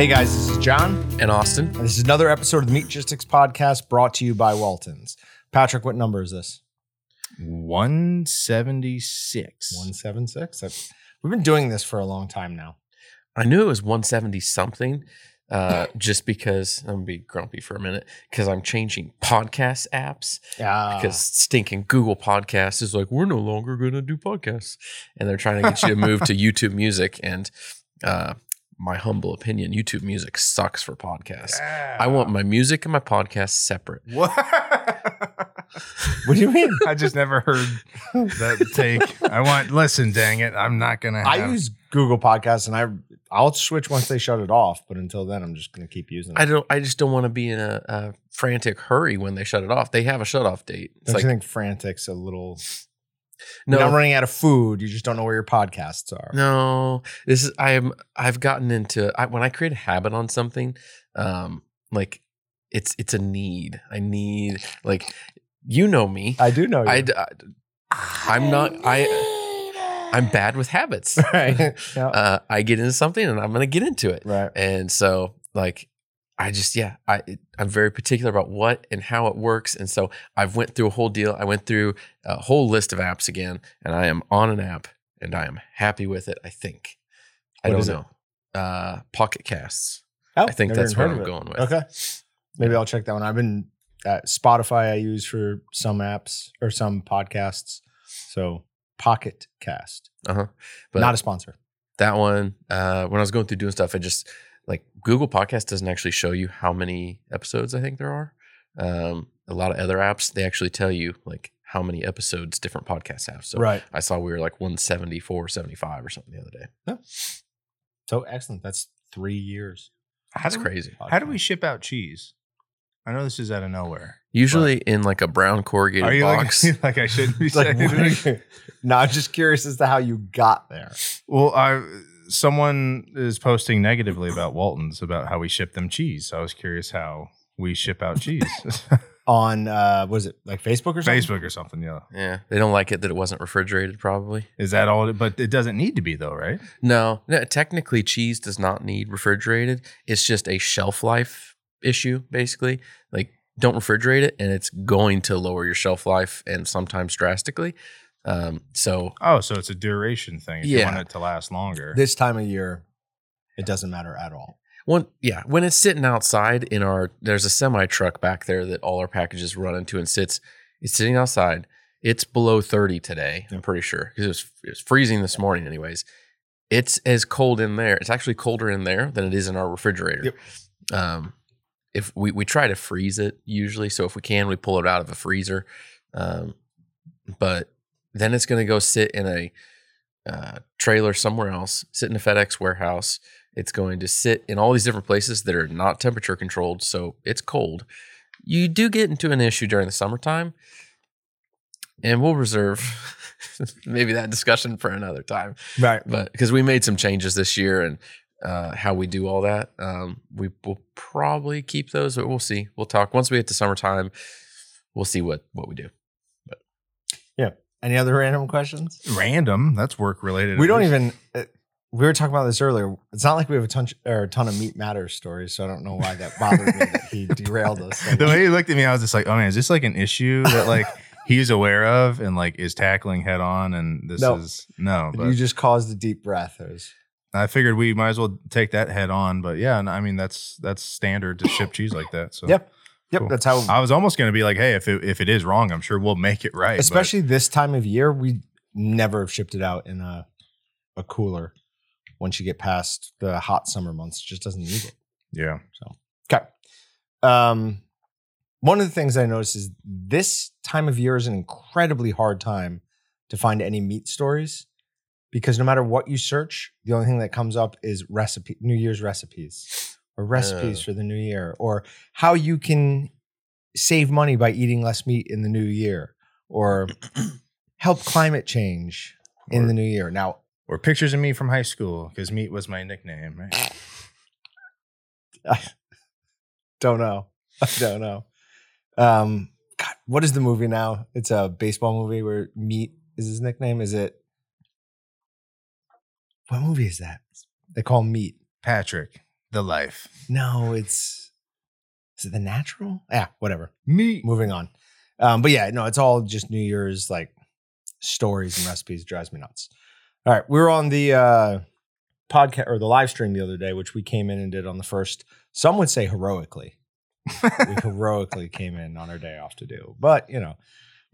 Hey guys, this is Jon, and Austin. and this is another episode of the Meatgistics Podcast brought to you by Waltons. Patrick, what number is this? 176. 176? We've been doing this for a long time now. I knew it was 170 something, uh, just because I'm gonna be grumpy for a minute because I'm changing podcast apps Yeah. because stinking Google Podcasts is like we're no longer gonna do podcasts, and they're trying to get you to move to YouTube Music. And uh, my humble opinion, YouTube Music sucks for podcasts. I want my music and my podcast separate. What? what do you mean? I just never heard that take. I want, listen, dang it. I'm not going to I use Google Podcasts and I I'll switch once they shut it off, but until then I'm just gonna keep using it. I don't. I just don't want to be in a, a frantic hurry when they shut it off. They have a shut off date. It's Don't like you think frantic's a little no, You're not running out of food, you just don't know where your podcasts are. No, this is I am. I've gotten into I, when I create a habit on something, um, like it's it's a need. I need like you know me. I do know you. I, I am not I I'm bad with habits. right. Yeah. Uh, I get into something and I'm gonna get into it, right. and so like I just yeah I I'm very particular about what and how it works, and so I've went through a whole deal. I went through a whole list of apps again, and I am on an app and I am happy with it. I think. I don't is it? know. Uh, Pocket Casts. Oh, I think that's what I'm going with. Okay. Maybe I'll check that one. I've been at Spotify I use for some apps or some podcasts. So Pocket Cast. Uh huh. But Not a sponsor. that one, uh, when I was going through doing stuff, it just like Google Podcast doesn't actually show you how many episodes I think there are. Um, a lot of other apps they actually tell you like how many episodes different podcasts have. So right. I saw we were like 174, 75 or something the other day. So excellent. That's three years. How That's we- crazy. How do we ship out cheese? I know this is out of nowhere. Usually in like a brown corrugated Are you box. like, like I shouldn't be like, saying what it? are you- no, I'm just curious as to how you got there. Well, I someone is posting negatively about Waltons about how we ship them cheese. So I was curious how we ship out cheese. On uh was it like Facebook or something? Facebook or something, yeah. yeah, they don't like it that it wasn't refrigerated. Probably Is that all? But it doesn't need to be though, right? no. no technically, cheese does not need refrigerated. It's just a shelf life issue, basically. Like, don't refrigerate it, and it's going to lower your shelf life, and sometimes drastically. Um, so Oh, so it's a duration thing. If you Yeah. want it to last longer. This time of year, it doesn't matter at all. One, yeah, when it's sitting outside in our, there's a semi truck back there that all our packages run into and sits. It's sitting outside. It's below 30 today. I'm pretty sure because it was, it was freezing this morning, anyways. It's as cold in there. It's actually colder in there than it is in our refrigerator. Yep. Um, if we we try to freeze it usually, so if we can, we pull it out of a freezer. Um, but then it's going to go sit in a uh, trailer somewhere else, sit in a FedEx warehouse. It's going to sit in all these different places that are not temperature controlled, so it's cold. You do get into an issue during the summertime, and we'll reserve maybe that discussion for another time. Right. But because we made some changes this year and uh, how we do all that, um, we will probably keep those, but we'll see. We'll talk once we get to summertime. We'll see what what we do. Any other random questions? Random. That's work related. We don't even. Uh, we were talking about this earlier. It's not like we have a ton or a ton of meat matters stories, so I don't know why that bothered me that he derailed us. The way he looked at me, I was just like, "Oh man, is this like an issue that like he's aware of and like is tackling head on?" And this No. is no. But you just caused a deep breath. Was- I figured we might as well take that head on. But yeah, and I mean that's that's standard to ship cheese like that. So Yep. Yep, Cool. that's how. I was almost gonna be like, "Hey, if it, if it is wrong, I'm sure we'll make it right." but- especially this time of year, we never have shipped it out in a a cooler. Once you get past the hot summer months, it just doesn't need it. yeah. So okay. Um, one of the things I noticed is this time of year is an incredibly hard time to find any meat stories because no matter what you search, the only thing that comes up is recipe New Year's recipes or recipes Uh. for the new year or how you can save money by eating less meat in the new year or help climate change in Or- the new year. Now, Or pictures of me from high school because meat was my nickname, right? I don't know. I don't know. Um, God, what is the movie now? It's a baseball movie where Meat is his nickname. Is it? What movie is that? They call Meat. Patrick. The life. No, it's is it the natural? Yeah, whatever. Me. Moving on. Um, but yeah, no, it's all just New Year's like stories and recipes. It drives me nuts. All right, we were on the uh, podcast or the live stream the other day, which we came in and did on the first. Some would say heroically. we heroically came in on our day off to do, but you know,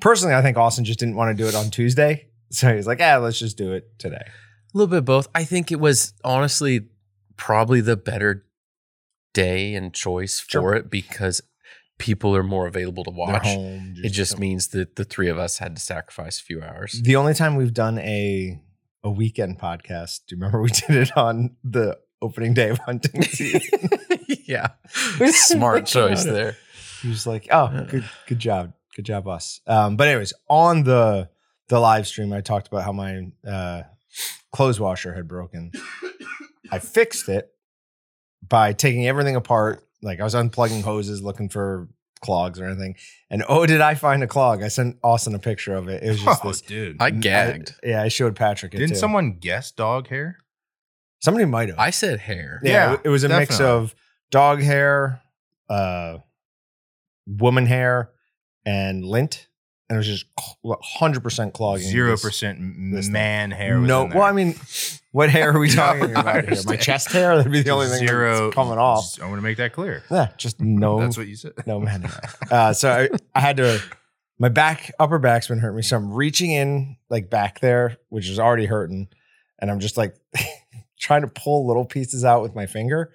personally, I think Austin just didn't want to do it on Tuesday, so he's like, "Yeah, let's just do it today." A little bit of both. I think it was honestly probably the better day and choice for it because people are more available to watch. home, It just means that the three of us had to sacrifice a few hours. The only time we've done a a weekend podcast, do you remember we did it on the opening day of hunting season? yeah. Smart choice there. he was like, "Oh, good, good job, good job, us." Um, but anyways, on the the live stream, I talked about how my uh, clothes washer had broken. I fixed it by taking everything apart. Like I was unplugging hoses, looking for clogs or anything. And oh, did I find a clog? I sent Austin a picture of it. It was just Oh, this. dude. I gagged. yeah, I showed Patrick it Didn't too. someone guess dog hair? Somebody might have. I said hair. Yeah, Yeah, it was a mix of dog hair, uh, woman hair, and lint, and it was just hundred percent clogging. Zero percent thing. man hair. No, well, I mean, what hair are we talking about here? My chest hair? That'd be the only thing zero that's coming off. I want to make that clear. Yeah, just no, That's what you said. no man. hair. Uh, so I, I had to. My back, upper back's been hurting me, so I'm reaching in like back there, which is already hurting, and I'm just like trying to pull little pieces out with my finger.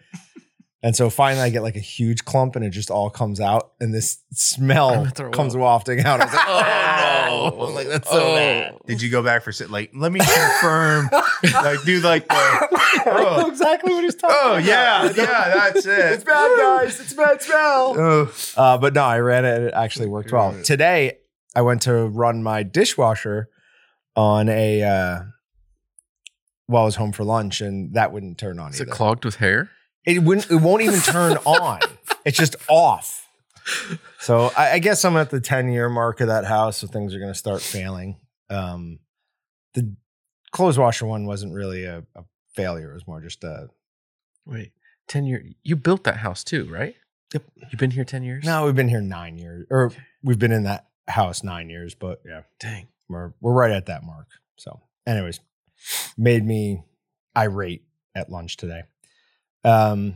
And so finally, I get like a huge clump, and it just all comes out, and this smell comes up. wafting out. I was like, Oh, "Oh no!" I'm like that's so Oh. bad. Did you go back for sit? Like, let me confirm. like, do like the. I know exactly what he's talking Oh about. yeah, yeah, that's it. It's bad, guys. It's a bad smell. Oh, Uh, but no, I ran it. And it actually worked well. Good. Today, I went to run my dishwasher on a uh, while I was home for lunch, and that wouldn't turn on. Is it either. clogged with hair? It wouldn't. It won't even turn on. It's just off. So I, I guess I'm at the 10 year mark of that house, so things are going to start failing. Um, the clothes washer one wasn't really a, a failure. It was more just a Wait, 10 year. You built that house too, right? Yep. You've been here 10 years? no. We've been here nine years, or we've been in that house nine years, but yeah. Dang. we're we're right at that mark. So, anyways, made me irate at lunch today. Um,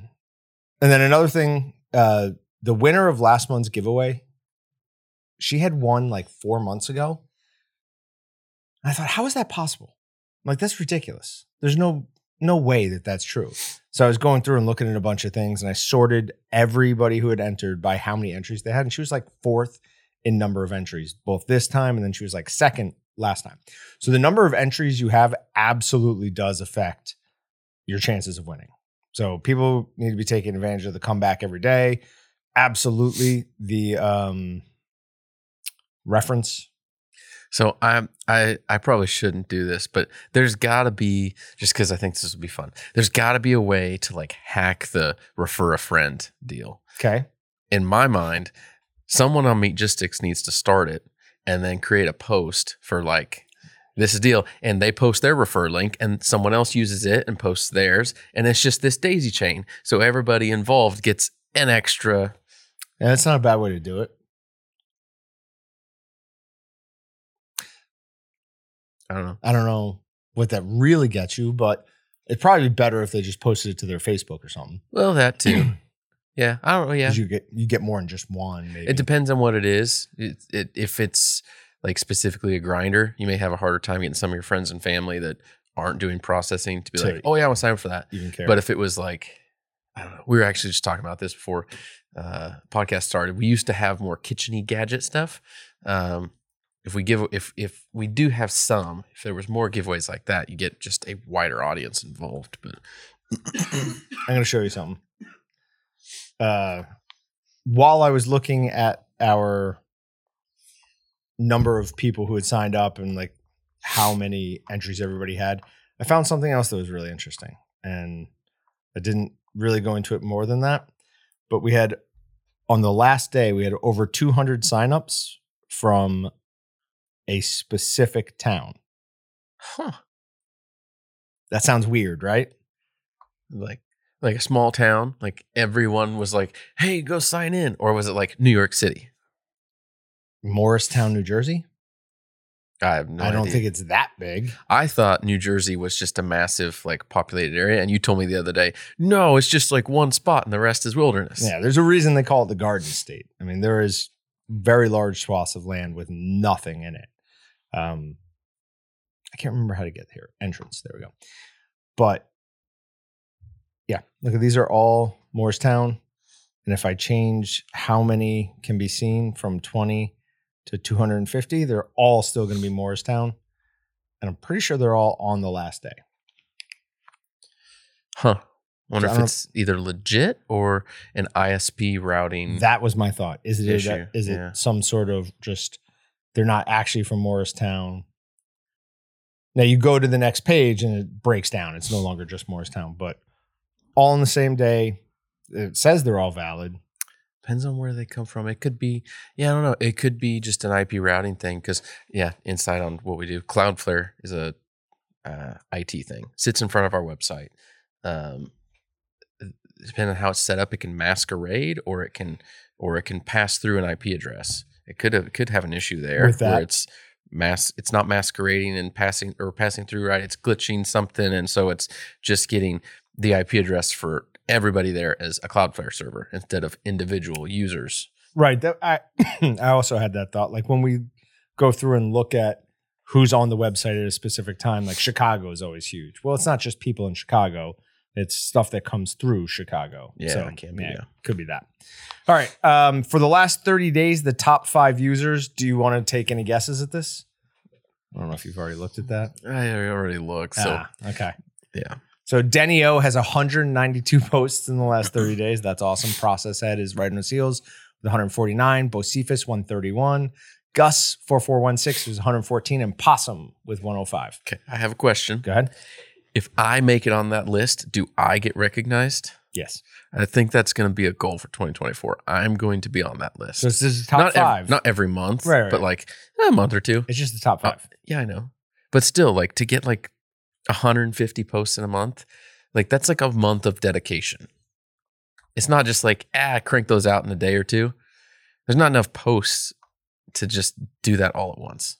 and then another thing, uh, the winner of last month's giveaway, she had won like four months ago. And I thought, how is that possible? I'm like, that's ridiculous. There's no no way that that's true. So I was going through and looking at a bunch of things, and I sorted everybody who had entered by how many entries they had, and she was like fourth in number of entries, both this time and then she was like second last time. So the number of entries you have absolutely does affect your chances of winning. So people need to be taking advantage of the comeback every day. Absolutely the um reference. So I'm I I probably shouldn't do this, but there's got to be just because I think this would be fun. There's got to be a way to like hack the refer a friend deal. Okay. In my mind, someone on Meatgistics needs to start it and then create a post for like this is deal, and they post their refer link, and someone else uses it and posts theirs, and it's just this daisy chain. So everybody involved gets an extra. And that's not a bad way to do it. I don't know. I don't know what that really gets you, but it'd probably be better if they just posted it to their Facebook or something. Well, that too. yeah, I don't know. Yeah, you get you get more than just one, maybe. It depends on what it is. It, it, if it's like specifically a grinder, you may have a harder time getting some of your friends and family that aren't doing processing to be To like, oh yeah, I'm to sign up for that. even care. But if it was like, I don't know, we were actually just talking about this before uh, podcast started. We used to have more kitcheny gadget stuff. Um, if we give, if if we do have some, if there was more giveaways like that, you get just a wider audience involved. But I'm going to show you something. Uh, while I was looking at our number of people who had signed up and like how many entries everybody had, I found something else that was really interesting. And I didn't really go into it more than that. But we had on the last day, we had over 200 signups from a specific town. huh, That sounds weird, right? like Like a small town, like everyone was like, "Hey, go sign in," or was it like New York City? Morristown, New Jersey. I have no I don't idea. think it's that big. I thought New Jersey was just a massive, like, populated area, and you told me the other day, no, it's just like one spot, and the rest is wilderness. Yeah, there's a reason they call it the Garden State. I mean, there is very large swaths of land with nothing in it. Um, I can't remember how to get here. Entrance. There we go. But yeah, look at these are all Morristown. And if I change how many can be seen from 20 to 250, they're all still going to be Morristown. And I'm pretty sure they're all on the last day. Huh. Wonder if it's either legit or an ISP routing. That was my thought. Is it is, Issue, is it yeah. some sort of just they're not actually from Morristown? Now you go to the next page and it breaks down. It's no longer just Morristown, but all on the same day. It says they're all valid. Depends on where they come from. It could be, yeah, I don't know. It could be just an IP routing thing because, yeah, insight on what we do. Cloudflare is a uh, IT thing. Sits in front of our website. Um, depending on how it's set up, it can masquerade or it can or it can pass through an IP address. It could have, it could have an issue there With that- where it's mass. It's not masquerading and passing or passing through right. It's glitching something, and so it's just getting the IP address for everybody there as a Cloudflare server instead of individual users. Right. That I I also had that thought. Like when we go through and look at who's on the website at a specific time, like Chicago is always huge. Well, it's not just people in Chicago. It's stuff that comes through Chicago. Yeah, so, it can be, yeah. Could be that. All right. Um, for the last 30 days, the top five users, do you want to take any guesses at this? I don't know if you've already looked at that. I already looked. So Ah, okay. yeah. So Denny O has 192 posts in the last 30 days. That's awesome. Process Head is right on his heels with 149. Bocephus 131. Gus 4416 is 114. And Possum with 105. Okay. I have a question. Go ahead. If I make it on that list, do I get recognized? Yes. I think that's going to be a goal for 2024. I'm going to be on that list. So this is top not ev- five. not every month, Right, right. but like a month or two. it's just the top Uh, five. yeah, I know. But still, like to get like 150 posts in a month, like that's like a month of dedication. It's not just like, ah, crank those out in a day or two. There's not enough posts to just do that all at once.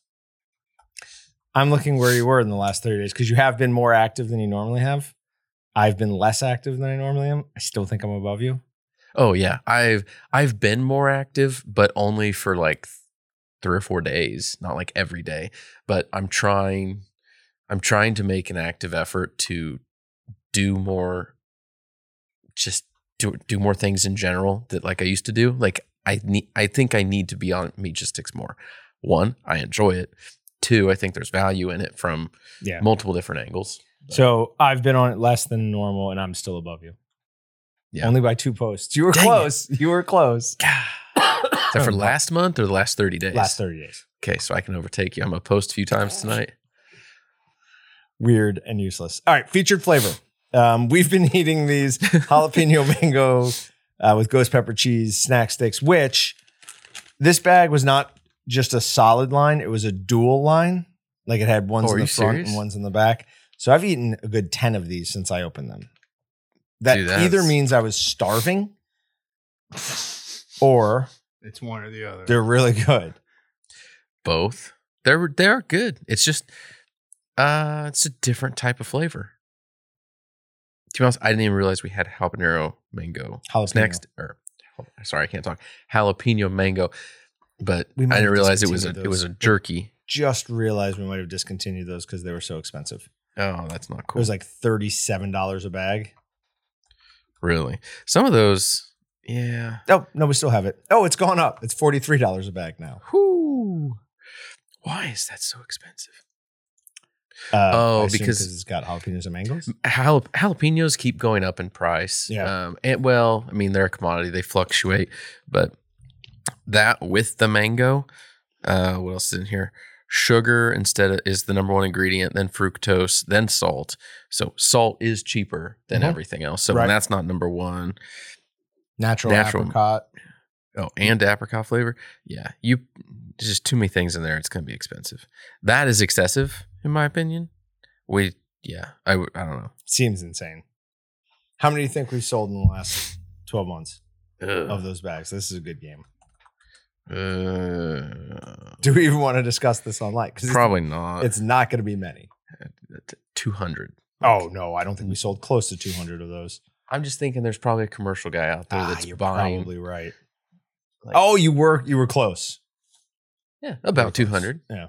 I'm looking where you were in the last 30 days because you have been more active than you normally have. I've been less active than I normally am. I still think I'm above you. Oh yeah, I've I've been more active, but only for like three or four days, not like every day. But I'm trying, I'm trying to make an active effort to do more, just do do more things in general that like I used to do. Like I need, I think I need to be on Meatgistics more. One, I enjoy it. Two, I think there's value in it from Yeah. multiple different angles. So I've been on it less than normal and I'm still above you. Yeah. Only by two posts. You were Dang it. close. You were close. Is that for last month or the last 30 days? Last 30 days. Okay, so I can overtake you. I'm gonna post a few times tonight. Weird and useless. All right. Featured flavor. Um, we've been eating these jalapeno mango uh, with ghost pepper cheese snack sticks, which this bag was not just a solid line, it was a dual line. Like it had ones Oh, are in the front serious? and ones in the back. So I've eaten a good 10 of these since I opened them. That Dude, either means I was starving or It's one or the other. they're really good. Both. They're they're good. It's just uh it's a different type of flavor. To be honest, I didn't even realize we had habanero mango Jalapeno. snacks. Or sorry, I can't talk. Jalapeno mango, but I didn't realize it was a discontinued it was a jerky. Just realized we might have discontinued those because they were so expensive. Oh, that's not cool. It was like $37 a bag. really some of those. Yeah. Oh, no, we still have it. Oh, it's gone up. It's $43 a bag now. Whoo. Why is that so expensive? Uh, Oh, because- it's got jalapenos and mangoes. Jal- jalapenos keep going up in price. Yeah. Um, and well, I mean, they're a commodity; they fluctuate. But that with the mango, uh, what else is in here? Sugar instead of, is the number one ingredient, then fructose, then salt. So salt is cheaper than Mhm. everything else. So Right. that's not number one, Natural, Natural. apricot. oh, and apricot flavor, yeah, you there's just too many things in there. It's going to be expensive. That is excessive, in my opinion. We, yeah, I, w- I don't know. Seems insane. How many do you think we've sold in the last 12 months Ugh. of those bags? This is a good game. Uh, Do we even want to discuss this online? Because probably not. it's not going to be many. two hundred. Oh no, I don't think we sold close to 200 of those. I'm just thinking there's probably a commercial guy out there Ah, that's you're buying. probably right. like- oh, you were you were close. yeah, Very about close. two hundred. Yeah,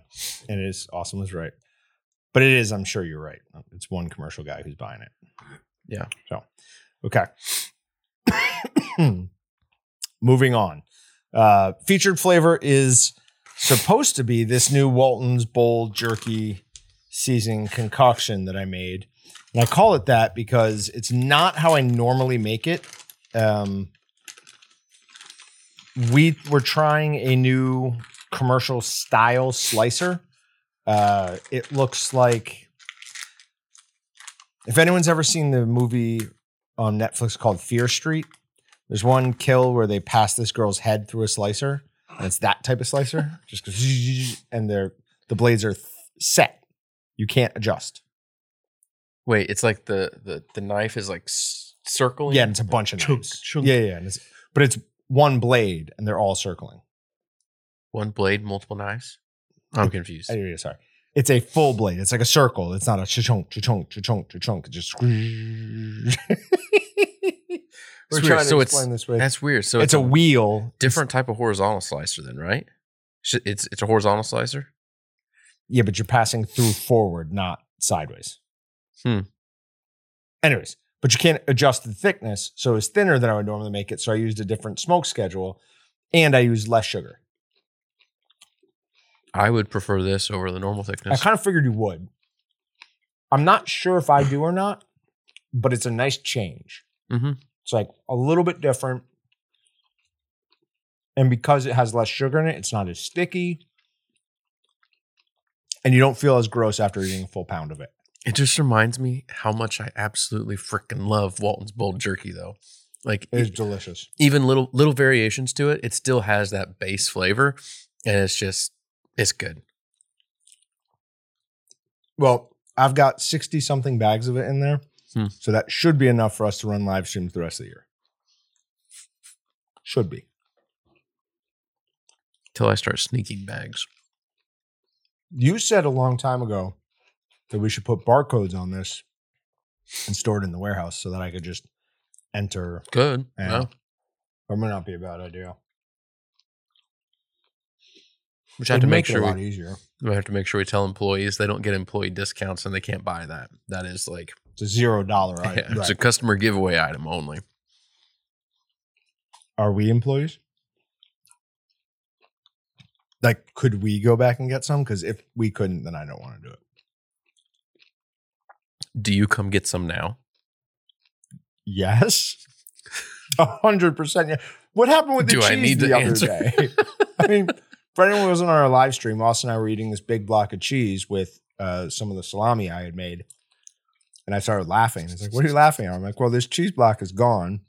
and it is. awesome was right, but it is. I'm sure you're right. It's one commercial guy who's buying it. Yeah. So, okay. Moving on. Uh, featured flavor is supposed to be this new Walton's Bold Jerky seasoning concoction that I made. And I call it that because it's not how I normally make it. Um, we were trying a new commercial style slicer. Uh, it looks like if anyone's ever seen the movie on Netflix called Fear Street, there's one kill where they pass this girl's head through a slicer, and it's that type of slicer. Just goes, and they're the blades are th- set. You can't adjust. Wait, it's like the the the knife is like s- circling. Yeah, and it's a bunch of Chunk, knives. chunk. Yeah, yeah, and it's, but it's one blade, and they're all circling. One blade, multiple knives. I'm confused. Yeah, sorry. It's a full blade. It's like a circle. It's not a cha-chunk, cha-chunk, cha-chunk, cha-chunk. It just We're trying to So it's- explain this way. That's weird. So it's, a wheel. different type of horizontal slicer, then, right? It's it's a horizontal slicer. Yeah, but you're passing through forward, not sideways. Hmm. Anyways, but you can't adjust the thickness, so it's thinner than I would normally make it. So I used a different smoke schedule, and I used less sugar. I would prefer this over the normal thickness. I kind of figured you would. I'm not sure if I do or not, but it's a nice change. Mhm. It's like a little bit different. And because it has less sugar in it, it's not as sticky. And you don't feel as gross after eating a full pound of it. It just reminds me how much I absolutely freaking love Walton's Bold Jerky, though. Like It's e- delicious. even little little variations to it, it still has that base flavor, and it's just it's good. Well, I've got 60 something bags of it in there. Hmm. So that should be enough for us to run live streams the rest of the year. Should be. Till I start sneaking bags. You said a long time ago that we should put barcodes on this and store it in the warehouse so that I could just enter. Good. Yeah. Well, That might not be a bad idea. Which I have to make it sure a lot we, easier. we have to make sure we tell employees they don't get employee discounts and they can't buy that. That is like It's a zero dollar yeah, item. it's a customer giveaway item only. Are we employees? Like, could we go back and get some? Because if we couldn't, then I don't want to do it. Do you come get some now? Yes. A hundred percent. Yeah. What happened with the Do cheese I need the to other day? I mean, for anyone who wasn't on our live stream, Austin and I were eating this big block of cheese with uh, some of the salami I had made. And I started laughing. He's like, What are you laughing at? I'm like, Well, this cheese block is gone.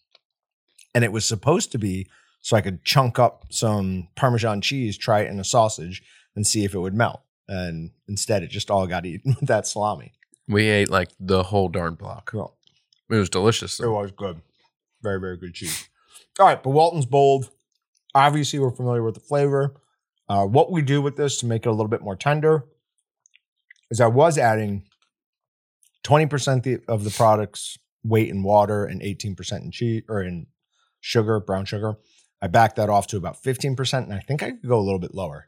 And it was supposed to be so I could chunk up some Parmesan cheese, try it in a sausage, and see if it would melt. And instead, it just all got eaten with that salami. We ate like the whole darn block. Well, It was delicious. It Though. was good. Very, very good cheese. All right, but Walton's Bold. Obviously, we're familiar with the flavor. Uh, what we do with this to make it a little bit more tender is I was adding 20% of the product's weight in water and 18% in cheese or in sugar, brown sugar. I backed that off to about 15%, and I think I could go a little bit lower.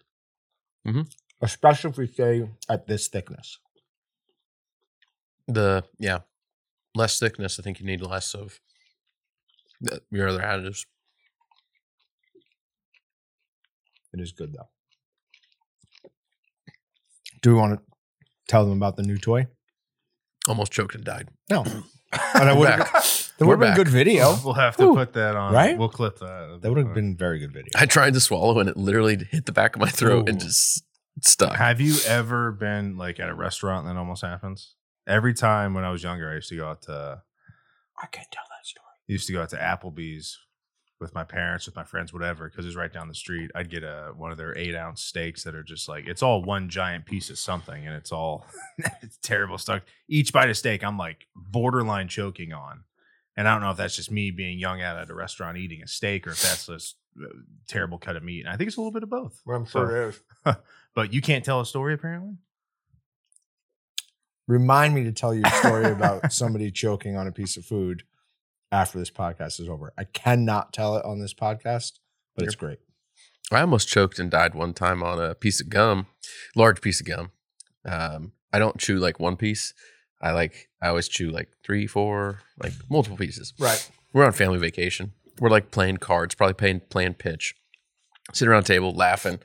Mhm. Especially if we stay at this thickness. The yeah, less thickness. I think you need less of the, your other additives. It is good though. Do we want to tell them about the new toy? Almost choked and died. No. And I We're would back. have We're been back. good video. We'll have to Whew. put that on. Right? We'll clip that. That would have been very good video. I tried to swallow and it literally hit the back of my throat and just stuck. Have you ever been like at a restaurant and that almost happens? Every time when I was younger, I used to go out to I can't tell that story. used to go out to Applebee's with my parents, with my friends, whatever, because it's right down the street. I'd get a one of their eight ounce steaks that are just like it's all one giant piece of something, and it's all it's terrible stuff. Each bite of steak, I'm like borderline choking on, And I don't know if that's just me being young out at a restaurant eating a steak, or if that's this uh, terrible cut of meat. And I think it's a little bit of both. I'm sure it is. But you can't tell a story apparently. Remind me to tell you a story about somebody choking on a piece of food after this podcast is over. I cannot tell it on this podcast, but it's great. I almost choked and died one time on a piece of gum, large piece of gum. Um, I don't chew like one piece. I like I always chew like three, four, like multiple pieces. Right. We're on family vacation. We're like playing cards, probably playing playing pitch. Sitting around the table laughing.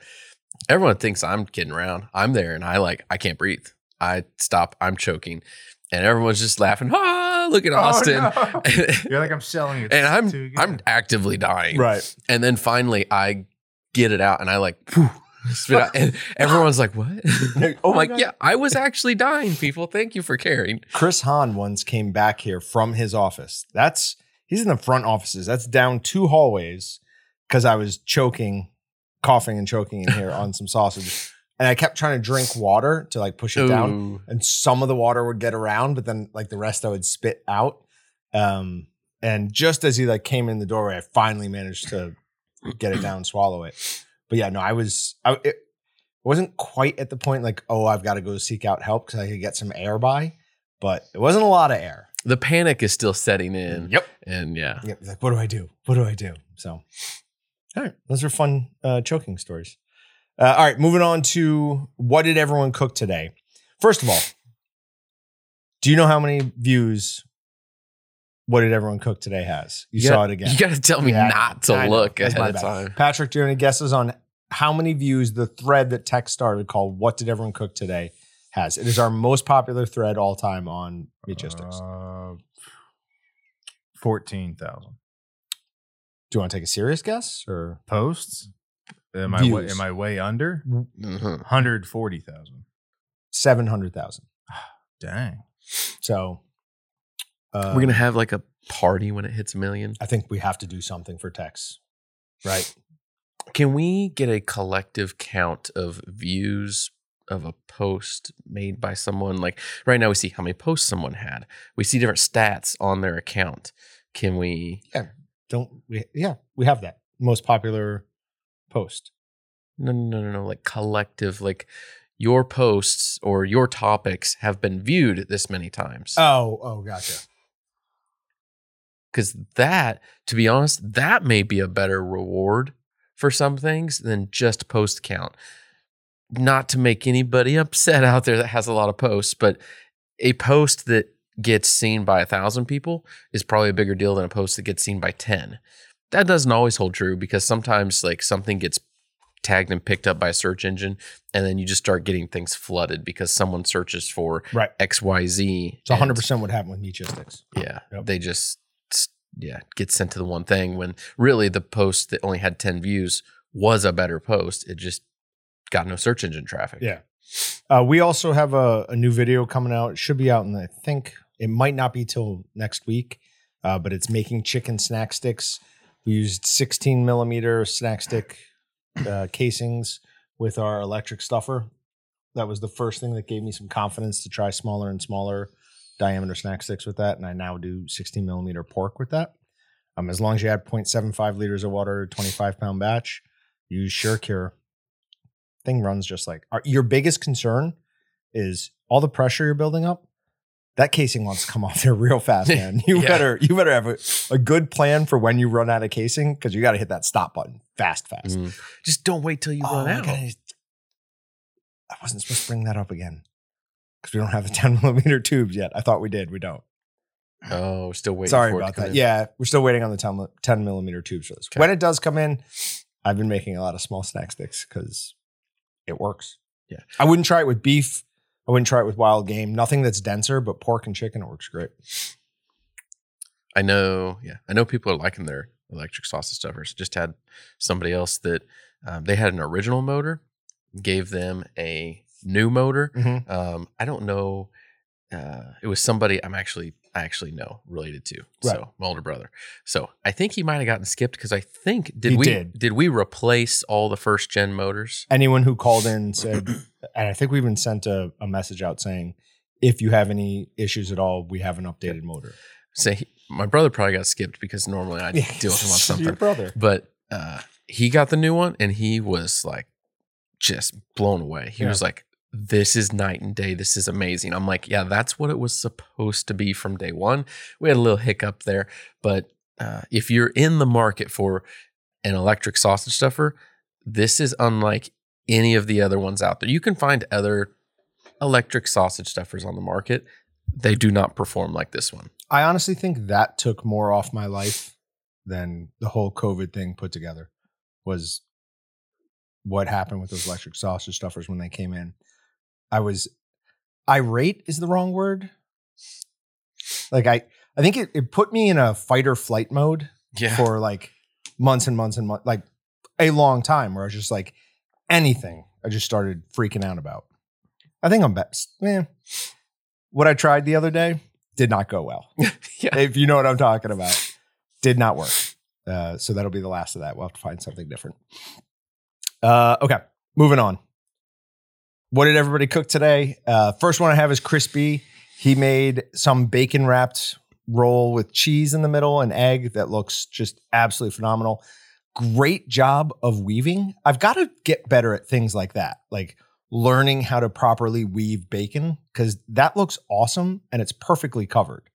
Everyone thinks I'm kidding around. I'm there and I like I can't breathe. I stop. I'm choking, and everyone's just laughing. Ah, look at Austin. Oh, no. You're like I'm selling it. and I'm too. I'm actively dying. Right. And then finally I get it out and I like phew, spit out. And everyone's like, What? Oh I'm my like, God. yeah, I was actually dying, people. Thank you for caring. Chris Hahn once came back here from his office. That's he's in the front offices. That's down two hallways because I was choking, coughing and choking in here on some sausage. And I kept trying to drink water to like push it down. And some of the water would get around, but then like the rest I would spit out. Um, and just as he like came in the doorway, I finally managed to get it down, swallow it. But yeah, no, I was I it wasn't quite at the point like, oh, I've got to go seek out help because I could get some air by, but it wasn't a lot of air. The panic is still setting in. Yep. And yeah. Yep. Like, what do I do? What do I do? So, all right, those are fun uh, choking stories. Uh, all right, moving on to what did everyone cook today? First of all, do you know how many views? What did everyone cook today has? You, saw got- it again. You got to tell me Yeah, not to I look That's ahead of time. Patrick, do you have any guesses on how many views the thread that Tex started called "What Did Everyone Cook Today" has? It is our most popular thread all time on Meatgistics. Uh, Fourteen thousand do you want to take a serious guess or posts. Am I way, Views. am I way under? Mhm. Hundred forty thousand. seven hundred thousand? Dang. So uh, We're going to have like a party when it hits a million. I think we have to do something for Tex, right? Can we get a collective count of views of a post made by someone? Like right now, we see how many posts someone had. We see different stats on their account. Can we? Yeah, don't we? Yeah, we have that most popular post. No, no, no, no. Like collective, like your posts or your topics have been viewed this many times. Oh, oh, gotcha. Because that, to be honest, that may be a better reward for some things than just post count. Not to make anybody upset out there that has a lot of posts, but a post that gets seen by a thousand people is probably a bigger deal than a post that gets seen by 10. That doesn't always hold true because sometimes like something gets tagged and picked up by a search engine and then you just start getting things flooded because someone searches for Right. XYZ. It's hundred percent what happened with Meatgistics. Yeah. Yep. They just yeah, get sent to the one thing when really the post that only had 10 views was a better post. It just got no search engine traffic. Yeah. Uh, we also have a, a new video coming out. It should be out in, I think it might not be till next week, uh, but it's making chicken snack sticks. We used 16 millimeter snack stick uh, casings with our electric stuffer. That was the first thing that gave me some confidence to try smaller and smaller diameter snack sticks with that. And I now do 16 millimeter pork with that. Um, as long as you add 0.75 liters of water, 25 pound batch, use SureCure thing runs just like our, your biggest concern is all the pressure you're building up. That casing wants to come off there real fast, man. You Yeah. better you better have a, a good plan for when you run out of casing because you got to hit that stop button fast, fast. Mhm. Just don't wait till you Oh, run out. God, I I wasn't supposed to bring that up again because we don't have the 10 millimeter tubes yet. I thought we did. We don't. Oh, still waiting. Sorry for it to about come that. in. Yeah, we're still waiting on the 10, 10 millimeter tubes for this. Okay. When it does come in, I've been making a lot of small snack sticks because it works. Yeah. I wouldn't try it with beef. I wouldn't try it with wild game. Nothing that's denser, but pork and chicken, it works great. I know. Yeah, I know people are liking their electric sausage stuffers. Just had somebody else that um, they had an original motor, gave them a new motor. Mhm. Um, I don't know. Uh, it was somebody I'm actually I actually know related to. Right. So my older brother. So I think he might have gotten skipped because I think did He we did. we replace all the first gen motors? Anyone who called in said, and I think we even sent a, a message out saying, if you have any issues at all, we have an updated motor. Say my brother probably got skipped because normally I deal with him on something. Your brother. But uh, he got the new one and he was like just blown away. He Yeah. was like, "This is night and day. This is amazing." I'm like, "Yeah, that's what it was supposed to be from day one." We had a little hiccup there, but uh, if you're in the market for an electric sausage stuffer, this is unlike any of the other ones out there. You can find other electric sausage stuffers on the market. They do not perform like this one. I honestly think that took more off my life than the whole COVID thing put together. Was what happened with those electric sausage stuffers when they came in. I was irate is the wrong word. Like I I think it, it put me in a fight or flight mode Yeah. for like months and months and months, like a long time where I was just like anything I just started freaking out about. I think I'm best. Man, what I tried the other day did not go well. yeah. if you know what I'm talking about, did not work. Uh, so that'll be the last of that. We'll have to find something different. Uh, okay, moving on. What did everybody cook today? Uh, first one I have is crispy. He made some bacon wrapped roll with cheese in the middle and egg that looks just absolutely phenomenal. Great job of weaving. I've got to get better at things like that, like learning how to properly weave bacon because that looks awesome and it's perfectly covered.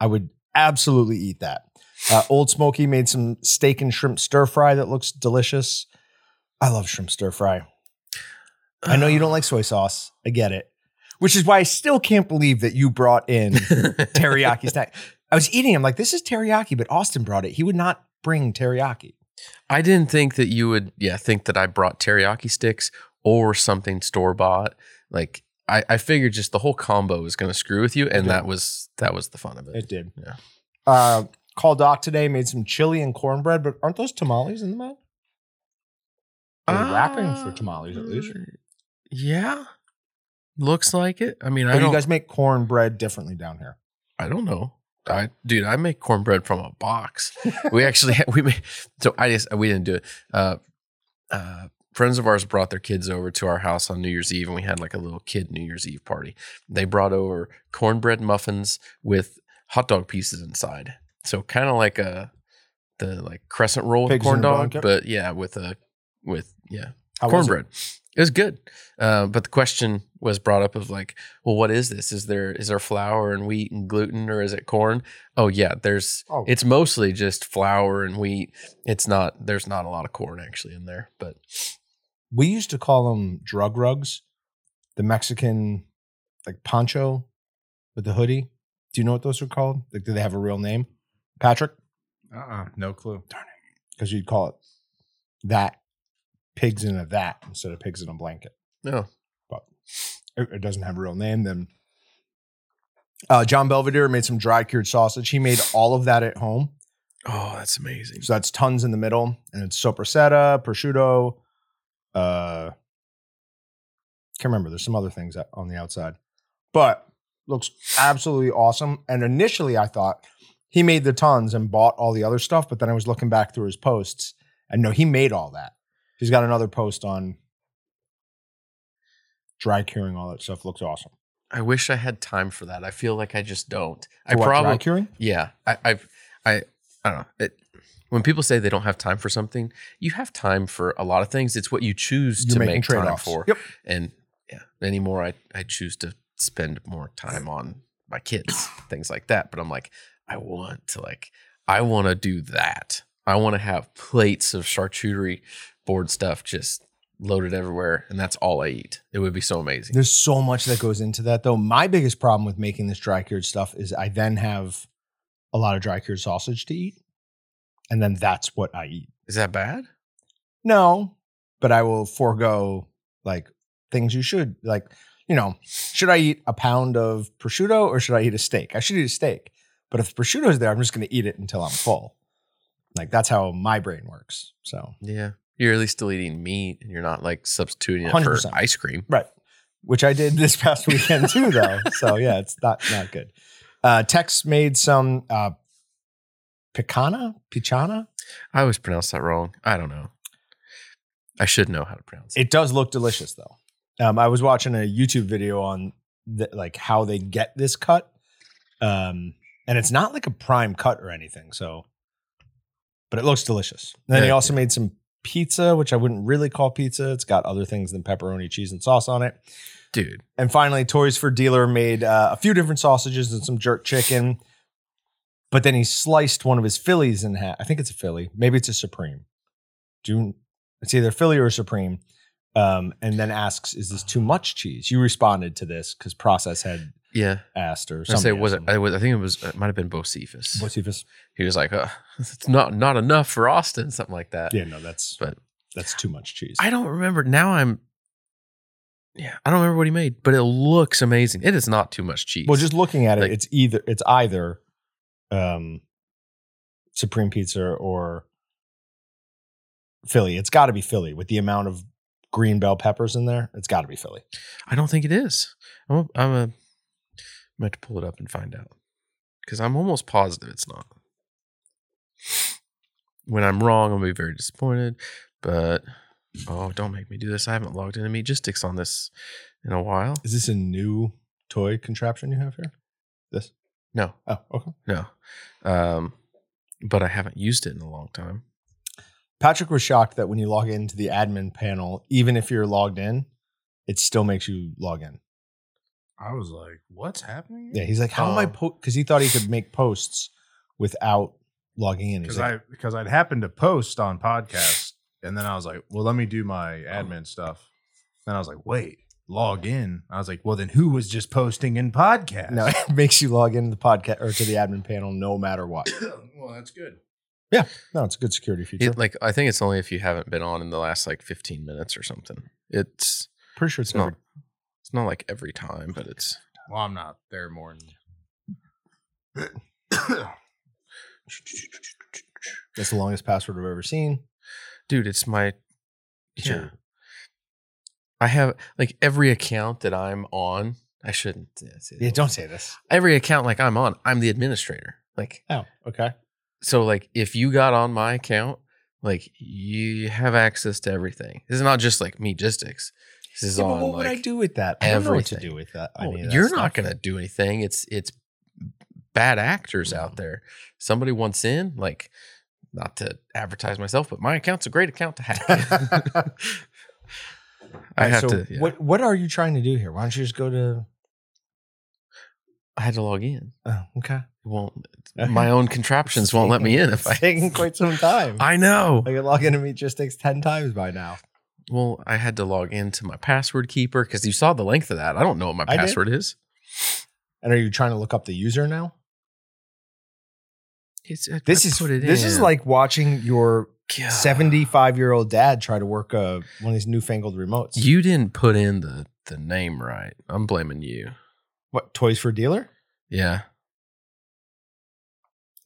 I would absolutely eat that. Uh, Old Smoky made some steak and shrimp stir fry that looks delicious. I love shrimp stir fry. I know you don't like soy sauce. I get it. Which is why I still can't believe that you brought in teriyaki snack. I was eating. I'm like, this is teriyaki, but Austin brought it. He would not bring teriyaki. I didn't think that you would, yeah, think that I brought teriyaki sticks or something store bought. Like I, I figured just the whole combo was going to screw with you, and that was that was the fun of it. It did. Yeah. Uh, Call Doc today made some chili and cornbread, but aren't those tamales in the mouth? Or wrapping for tamales, at least. Uh, Yeah, looks like it. I mean, I do you guys make cornbread differently down here? I don't know. I dude, I make cornbread from a box. we actually we made so I just we didn't do it. Uh, uh, friends of ours brought their kids over to our house on New Year's Eve, and we had like a little kid New Year's Eve party. They brought over cornbread muffins with hot dog pieces inside, so kind of like a the like crescent roll with Pigs corn dog, blanket? but yeah, with a with yeah How was it? cornbread. It? was good, uh, but the question was brought up of like, well, what is this? Is there is there flour and wheat and gluten, or is it corn? Oh yeah, there's. Oh. It's mostly just flour and wheat. It's not. There's not a lot of corn actually in there, but We used to call them drug rugs, the Mexican like poncho with the hoodie. Do you know what those are called? Like, do they have a real name? Patrick? Uh-uh, no clue. Darn it. Because you'd call it that pigs in a that instead of pigs in a blanket. no. But it, it doesn't have a real name. Then uh, John Belvedere made some dry cured sausage. He made all of that at home. Oh, that's amazing. So that's tons in the middle, and it's soppressata, prosciutto. Uh, can't remember. There's some other things on the outside, but looks absolutely awesome. And initially, I thought he made the tons and bought all the other stuff, but then I was looking back through his posts, and no, he made all that. He's got another post on dry curing all that stuff. Looks awesome. I wish I had time for that. I feel like I just don't. I For what, probably dry curing. Yeah, I, I've, I, I don't know. It, when people say they don't have time for something, you have time for a lot of things. It's what you choose You're to make time trade-offs. for. Yep. And yeah, anymore, I, I choose to spend more time on my kids, things like that. But I'm like, I want to like, I want to do that. I want to have plates of charcuterie board stuff just loaded everywhere, and that's all I eat. It would be so amazing. There's so much that goes into that, though. My biggest problem with making this dry cured stuff is I then have a lot of dry cured sausage to eat, and then that's what I eat. Is that bad? No, but I will forego like things you should like. You know, should I eat a pound of prosciutto or should I eat a steak? I should eat a steak, but if prosciutto is there, I'm just going to eat it until I'm full. Like that's how my brain works. So Yeah. You're at least still eating meat, and you're not like substituting it for 100%. ice cream. Right. Which I did this past weekend too, though. So yeah, it's not not good. Uh Tex made some uh picana, pichana. I always pronounce that wrong. I don't know. I should know how to pronounce it. It does look delicious though. Um I was watching a YouTube video on the, like how they get this cut. Um and it's not like a prime cut or anything. So, but it looks delicious. And then he Yeah, also made some pizza, which I wouldn't really call pizza. It's got other things than pepperoni, cheese, and sauce on it. Dude, And finally, Toys for Dealer made uh, a few different sausages and some jerk chicken. But then he sliced one of his Phillies in half. I think it's a Philly. Maybe it's a Supreme. Do it's either Philly or Supreme. Um, and then asks, "Is this too much cheese?" You responded to this because Process had yeah. asked or I something. say was it? I, was, I think it was. It might have been Bocephus. Bocephus? He was like, uh, "It's not not enough for Austin," something like that. Yeah, no, that's But that's too much cheese. I don't remember. Now I'm. Yeah, I don't remember what he made, but it looks amazing. It is not too much cheese. well, just looking at it, Like- it's either it's either um, Supreme Pizza or Philly. It's got to be Philly with the amount of green bell peppers in there. It's got to be Philly. I don't think it is. I'm a, I'm a. I'm going to pull it up and find out because I'm almost positive it's not. When I'm wrong, I'll be very disappointed. But oh, don't make me do this. I haven't logged into Meatgistics on this in a while. Is this a new toy contraption you have here? This? No, Oh, okay. no. Um, but I haven't used it in a long time. Patrick was shocked that when you log into the admin panel, even if you're logged in, it still makes you log in. I was like, "What's happening?" Yeah, he's like, "How am I?" Um, oh. Because he thought he could make posts without logging in. Because like, I because I'd happened to post on podcast, and then I was like, "Well, let me do my oh. admin stuff." Then I was like, "Wait, log in." I was like, "Well, then who was just posting in podcast?" No, it makes you log into the podcast or to the admin panel no matter what. well, that's good. Yeah, no, it's a good security feature. It, like I think it's only if you haven't been on in the last like 15 minutes or something. It's Pretty sure it's it's not never. It's not like every time, but it's Well, I'm not there more than. That's the longest password I've ever seen. dude, it's my It's yeah. your- I have like every account that I'm on. I shouldn't say yeah, don't say this. Every account like I'm on, I'm the administrator. Like Oh, okay. so, like if you got on my account, like you have access to everything. This is not just like Meatgistics. This is Yeah, but on what would I do with that? I don't know what to do with that. That you're stuff. not going to do anything. It's it's bad actors No. out there. Somebody wants in, like, not to advertise myself, but my account's a great account to have. I Alright, have so to. yeah. What What are you trying to do here? Why don't you just go to? I had to log in. Oh, okay. It won't. Okay. My own contraptions won't let me in if I. It's taking quite some time. I, know. I know. could log into Meatgistics ten times by now. Well, I had to log into my password keeper because you saw the length of that. I don't know what my I did. password is. And are you trying to look up the user now? It's, I- This I is put it this is in. like watching your God. 75 year old dad try to work a, one of these newfangled remotes. You didn't put in the the name right. I'm blaming you. what toys for dealer? Yeah.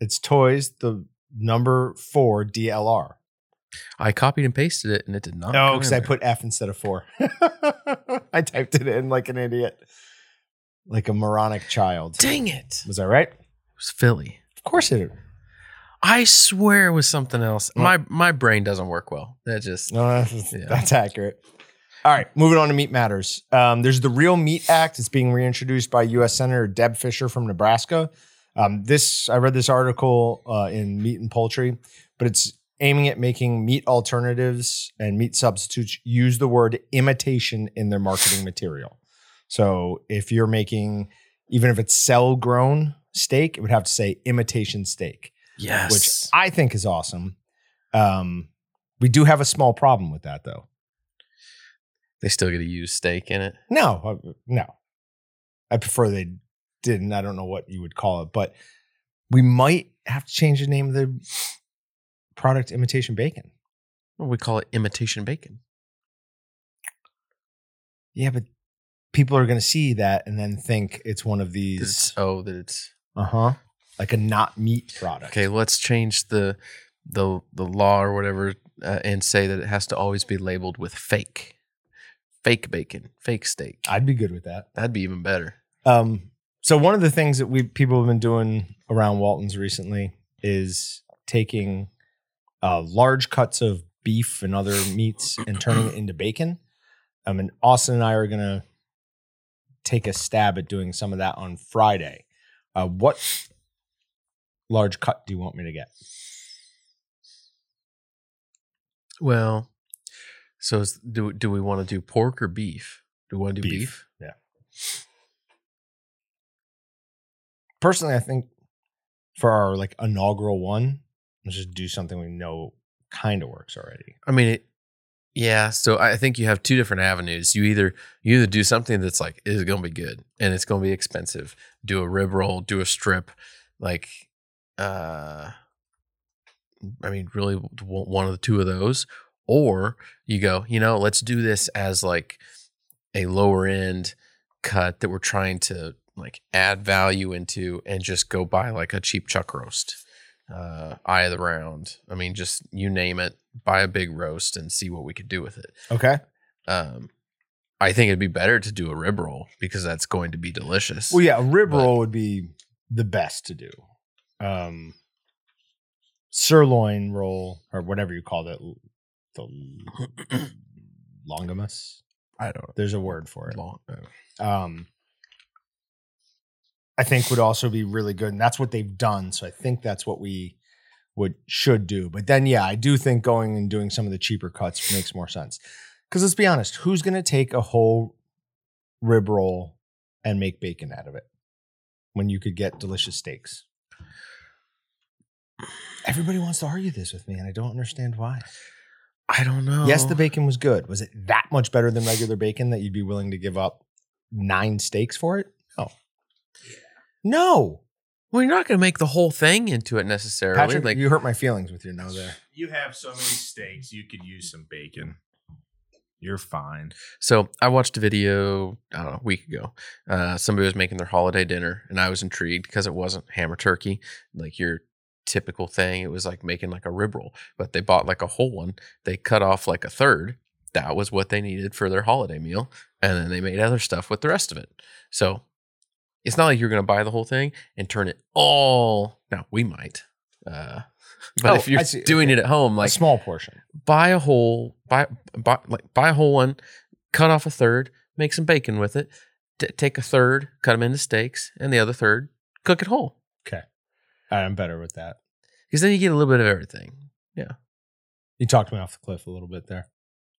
It's toys the number four DLR. I copied and pasted it and it did not. Oh, because I put F instead of four. I typed it in like an idiot, like a moronic child. Dang it. Was I right? It was Philly. Of course it. I swear it was something else. My my brain doesn't work well. That just No, that's, Yeah. that's accurate. All right, moving on to meat matters. Um, there's the Real Meat Act. It's being reintroduced by U.S. Senator Deb Fischer from Nebraska. Um, this I read this article uh, in Meat and Poultry, but it's aiming at making meat alternatives and meat substitutes use the word imitation in their marketing material. So if you're making, even if it's cell grown steak, it would have to say imitation steak yes. which I think is awesome. Um, we do have a small problem with that, though. they still get to use steak in it. No, uh, no, I prefer they didn't. I don't know what you would call it, but we might have to change the name of the product. Imitation bacon. Well, we call it imitation bacon. Yeah, but people are going to see that and then think it's one of these. It's, oh, that it's Uh huh. Like a not meat product. okay. Let's change the the the law or whatever uh, and say that it has to always be labeled with fake, fake bacon, fake steak. I'd be good with that. That'd be even better. Um, so one of the things that we people have been doing around Walton's recently is taking uh, large cuts of beef and other meats and turning it into bacon. Um, and Austin and I are gonna take a stab at doing some of that on Friday. Uh, what large cut do you want me to get? Well, so is, do do we want to do pork or beef? Do we want to do Beef. beef? Personally, I think for our like inaugural one, let's just do something we know kind of works already. I mean, it, yeah. So I think you have two different avenues. You either you either do something that's like is going to be good and it's going to be expensive. Do a rib roll, do a strip, like, uh, I mean, really one of the two of those, or you go, you know, let's do this as like a lower end cut that we're trying to like add value into and just go buy like a cheap chuck roast uh, eye of the round. I mean, just you name it, buy a big roast and see what we could do with it. Okay. Um, I think it'd be better to do a rib roll because that's going to be delicious. Well, yeah, a rib But- roll would be the best to do. Um, sirloin roll or whatever you call it, the longimus. I don't know. There's a word for it. know. um, I think would also be really good, and that's what they've done. So I think that's what we would should do. But then, yeah, I do think going and doing some of the cheaper cuts makes more sense. Because let's be honest, who's going to take a whole rib roll and make bacon out of it when you could get delicious steaks? Everybody wants to argue this with me, and I don't understand why. I don't know. Yes, the bacon was good. Was it that much better than regular bacon that you'd be willing to give up nine steaks for it? No. No. Well, you're not going to make the whole thing into it necessarily. Patrick, like you hurt my feelings with your no there. You have so many steaks, you could use some bacon. You're fine. So I watched a video, I don't know, a week ago. Uh, somebody was making their holiday dinner, and I was intrigued because it wasn't ham or turkey, like your typical thing. It was like making like a rib roll, but they bought like a whole one. They cut off like a third. That was what they needed for their holiday meal, and then they made other stuff with the rest of it. So it's not like you're going to buy the whole thing and turn it all. Now we might, uh, but Oh, if you're doing Okay. it at home, Like a small portion. buy a whole buy buy like buy a whole one cut off a third make some bacon with it t- take a third cut them into steaks and the other third cook it whole Okay. I'm better with that. because then you get a little bit of everything Yeah, You talked me off the cliff a little bit there.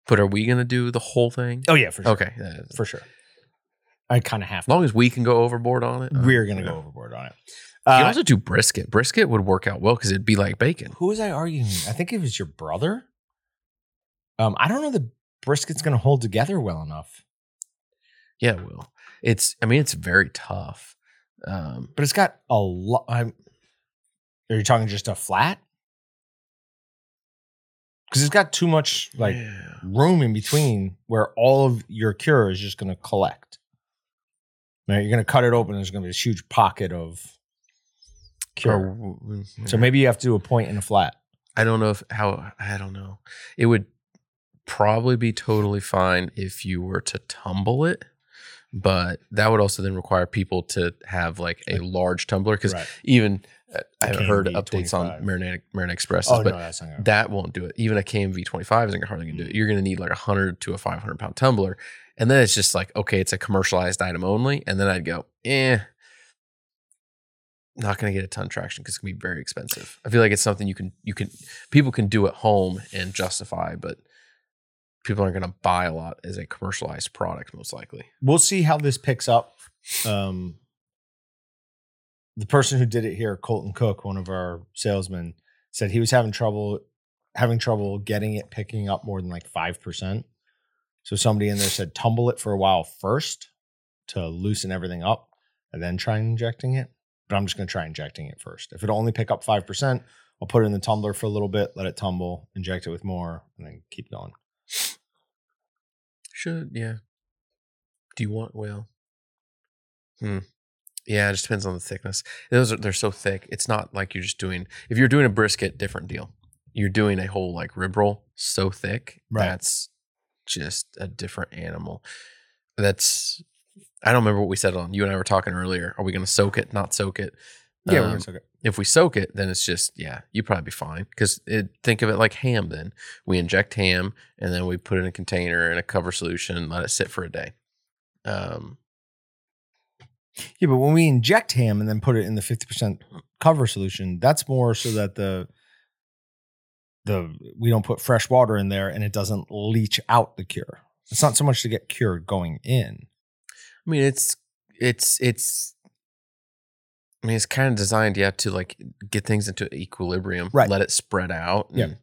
but are we gonna do the whole thing Oh yeah, for sure. okay uh, For sure. I kind of have as long as we can go overboard on it We're gonna go overboard on it. you Uh, also do brisket brisket would work out well because it'd be like bacon who was I arguing? with? I think it was your brother. Um, I don't know that brisket's gonna hold together well enough, yeah it will it's i mean it's very tough um but it's got a lot. Are you talking just a flat? Because it's got too much like yeah. room in between where all of your cure is just going to collect. Now you're going to cut it open. There's going to be this huge pocket of cure. So maybe you have to do a point and a flat. I don't know if how I don't know. It would probably be totally fine if you were to tumble it, but that would also then require people to have like a large tumbler because Right. even uh, I haven't KMV heard updates on 25. Marinade Marinade Expresses, Oh but no, that's not gonna. that won't do it. Even a KMV 25 isn't hardly going to do it. You're going to need like a 100 to a 500 pound tumbler. And then it's just like, okay, it's a commercialized item only. And then I'd go, eh, not going to get a ton traction because going to be very expensive. I feel like it's something you can, you can, people can do at home and justify, but people aren't going to buy a lot as a commercialized product, most likely. we'll see how this picks up. Um, the person who did it here, Colton Cook, one of our salesmen, said he was having trouble having trouble getting it picking up more than like five percent. So somebody in there said tumble it for a while first to loosen everything up, and then try injecting it. But I'm just going to try injecting it first. If it'll only pick up five percent, I'll put it in the tumbler for a little bit, let it tumble, inject it with more, and then keep going. Should, yeah. Do you want, well, hmm. Yeah, it just depends on the thickness. Those are, they're so thick. It's not like you're just doing, if you're doing a brisket, different deal. You're doing a whole like rib roll so thick. Right. That's just a different animal. That's, I don't remember what we said on, you and I were talking earlier. Are we going to soak it, not soak it? Yeah, we're Um, gonna soak it. if we soak it, then it's just yeah, you'd probably be fine. Because think of it like ham. Then we inject ham, and then we put it in a container in a cover solution, and let it sit for a day. Um, Yeah, but when we inject ham and then put it in the 50% cover solution. That's more so that the the we don't put fresh water in there and it doesn't leach out the cure. It's not so much to get cured going in. I mean, it's it's it's. I mean, it's kind of designed, yeah, to like get things into equilibrium, Right. Let it spread out, and Yeah.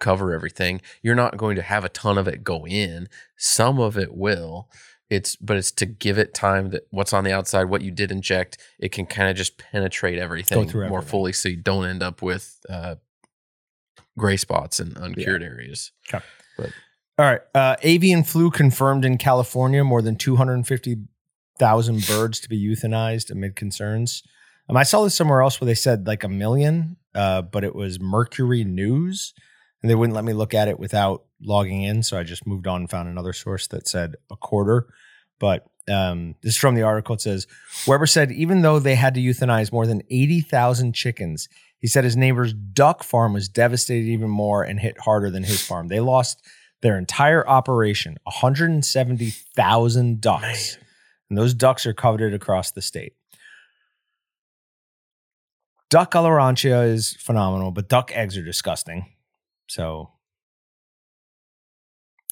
cover everything. You're not going to have a ton of it go in. Some of it will. It's but it's to give it time that what's on the outside, what you did inject, it can kind of just penetrate everything more everything. fully, so you don't end up with uh, gray spots and uncured areas. All right. Uh, avian flu confirmed in California. More than 250,000 birds to be euthanized amid concerns. Um, I saw this somewhere else where they said like a million, uh, but it was Mercury News. And they wouldn't let me look at it without logging in. So I just moved on and found another source that said a quarter. But um, this is from the article. It says Weber said even though they had to euthanize more than 80,000 chickens, he said his neighbor's duck farm was devastated even more and hit harder than his farm. They lost their entire operation, 170,000 ducks. And those ducks are coveted across the state. Duck colorantia is phenomenal, but duck eggs are disgusting. So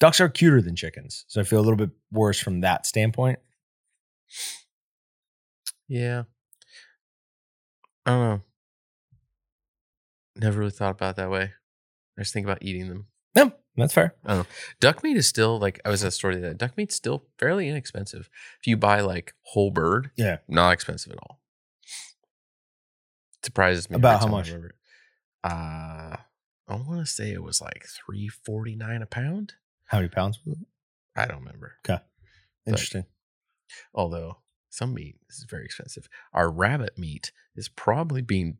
ducks are cuter than chickens. So I feel a little bit worse from that standpoint. Yeah. I don't know. Never really thought about it that way. I just think about eating them. No, that's fair. I don't know. Duck meat is still like I was at a store that duck meat's still fairly inexpensive. If you buy like whole bird, Yeah. not expensive at all. Surprises me. About how I much? remember. Uh I want to say it was like three forty nine a pound. How many pounds was it? I don't remember. Okay. Interesting. Although some meat is very expensive. Our rabbit meat is probably being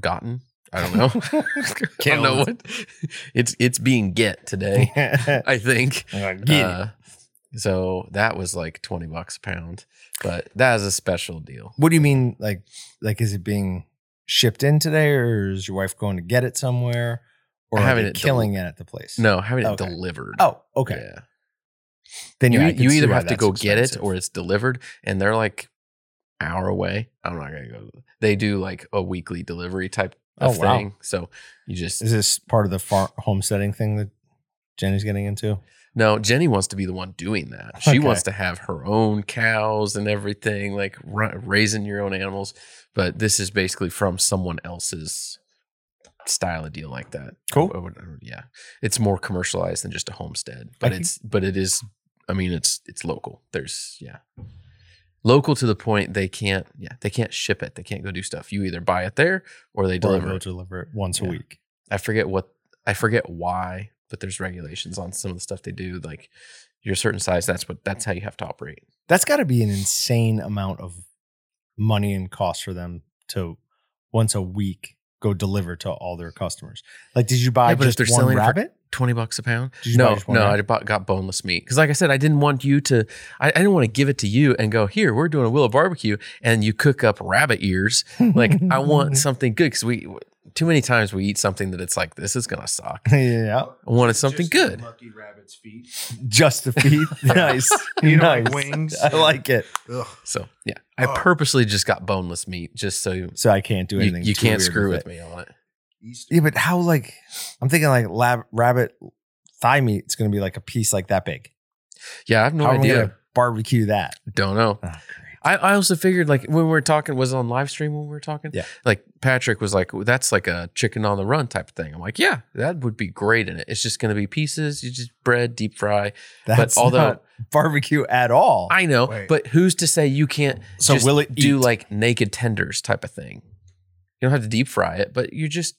gotten. I don't know. I don't know what it's it's being get today. I think. Get. Uh, so that was like twenty bucks a pound, but that is a special deal. What do you mean? Like, like is it being shipped in today, or is your wife going to get it somewhere, or Having it killing it at the place? No, having it Okay. delivered. Oh, okay. Yeah. Then You, yeah, you either have to go get it or it's delivered, and they're like hour away. I'm not gonna go. They do like a weekly delivery type of Oh, wow. thing. So you just is this part of the farm homesteading thing that Jenny's getting into? No, Jenny wants to be the one doing that. She Okay. wants to have her own cows and everything, like ra- raising your own animals. But this is basically from someone else's style of deal like that. Cool. Yeah, it's more commercialized than just a homestead, but it's but it is. I mean, it's it's local. There's yeah, local to the point they can't yeah they can't ship it. They can't go do stuff. You either buy it there or they deliver it. deliver it once Yeah. a week. I forget what I forget why, but there's regulations on some of the stuff they do. Like you're a certain size, that's what that's how you have to operate. That's got to be an insane amount of money and cost for them to once a week go deliver to all their customers. Like, did you buy Yeah, but if they're one selling rabbit? Twenty bucks a pound? Did you buy No, just one no, I bought, got boneless meat because, like I said, I didn't want you to. I, I didn't want to give it to you and go here. We're doing a willow barbecue, and you cook up rabbit ears. Like I want something good because we too many times we eat something that it's like this is gonna suck. yeah, I wanted something good. Lucky rabbit's feet. just the feet. nice, You know, nice. like wings. I like it. Ugh. So yeah, I Oh. purposely just got boneless meat just so you, So I can't do anything. you too can't weird screw with with it. me on it. Easter. Yeah, but how? Like, I'm thinking like lab, rabbit thigh meat. It's going to be like a piece like that big. Yeah, I have no how am I idea. going to barbecue that? Don't know. Oh, great. I, I also figured like when we were talking was it on live stream when we were talking. Yeah. Like Patrick was like, that's like a chicken on the run type of thing. I'm like, yeah, that would be great in it. It's just gonna be pieces, you just bread, deep fry. That's although- not barbecue at all. I know, Wait. but who's to say you can't So just will it do eat? like naked tenders type of thing? You don't have to deep fry it, but you're just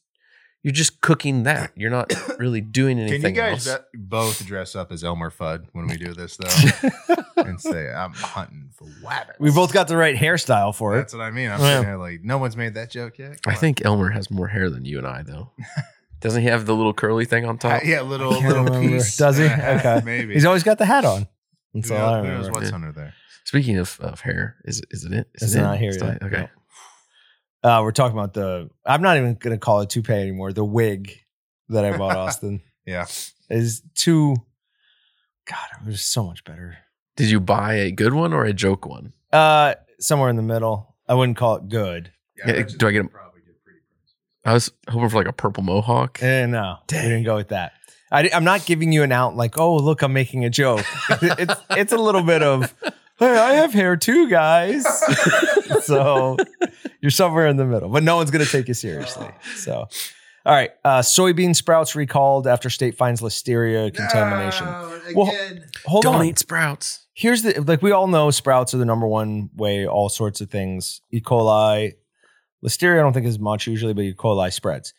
you're just cooking that. You're not really doing anything. Can you guys else. uh, both dress up as Elmer Fudd when we do this though, and say I'm hunting for rabbits? we both got the right hairstyle for it. That's what I mean. I'm Yeah. sitting there like, no one's made that joke yet. Come I on. think Elmer has more hair than you and I though. Doesn't he have the little curly thing on Uh, top? yeah, little I can't little remember. piece. Does he? and a half, Okay. maybe. He's always got the hat on. That's Who all I knows- who remember. what's Yeah. under there? Speaking of, of hair, is is it it? It's it not in? here It's yet. not- Okay. No. Uh, we're talking about the. I'm not even going to call it toupee anymore. The wig that I bought Austin Yeah. is too. God, it was so much better. Did you buy a good one or a joke one? Uh, somewhere in the middle. I wouldn't call it good. Yeah, do I get 'em- I was hoping for like a purple mohawk. Eh, no, we didn't go with that. I, am not giving you an out like, oh, look, I'm making a joke. it's it's a little bit of, hey, I have hair too, guys. so you're somewhere in the middle, but no one's gonna take you seriously. So, all right, uh, soybean sprouts recalled after state finds listeria contamination. Well, Hold on. Don't on. eat sprouts. Here's the like we all know sprouts are the number one way all sorts of things. E. coli, listeria, I don't think is much usually, but E. coli spreads.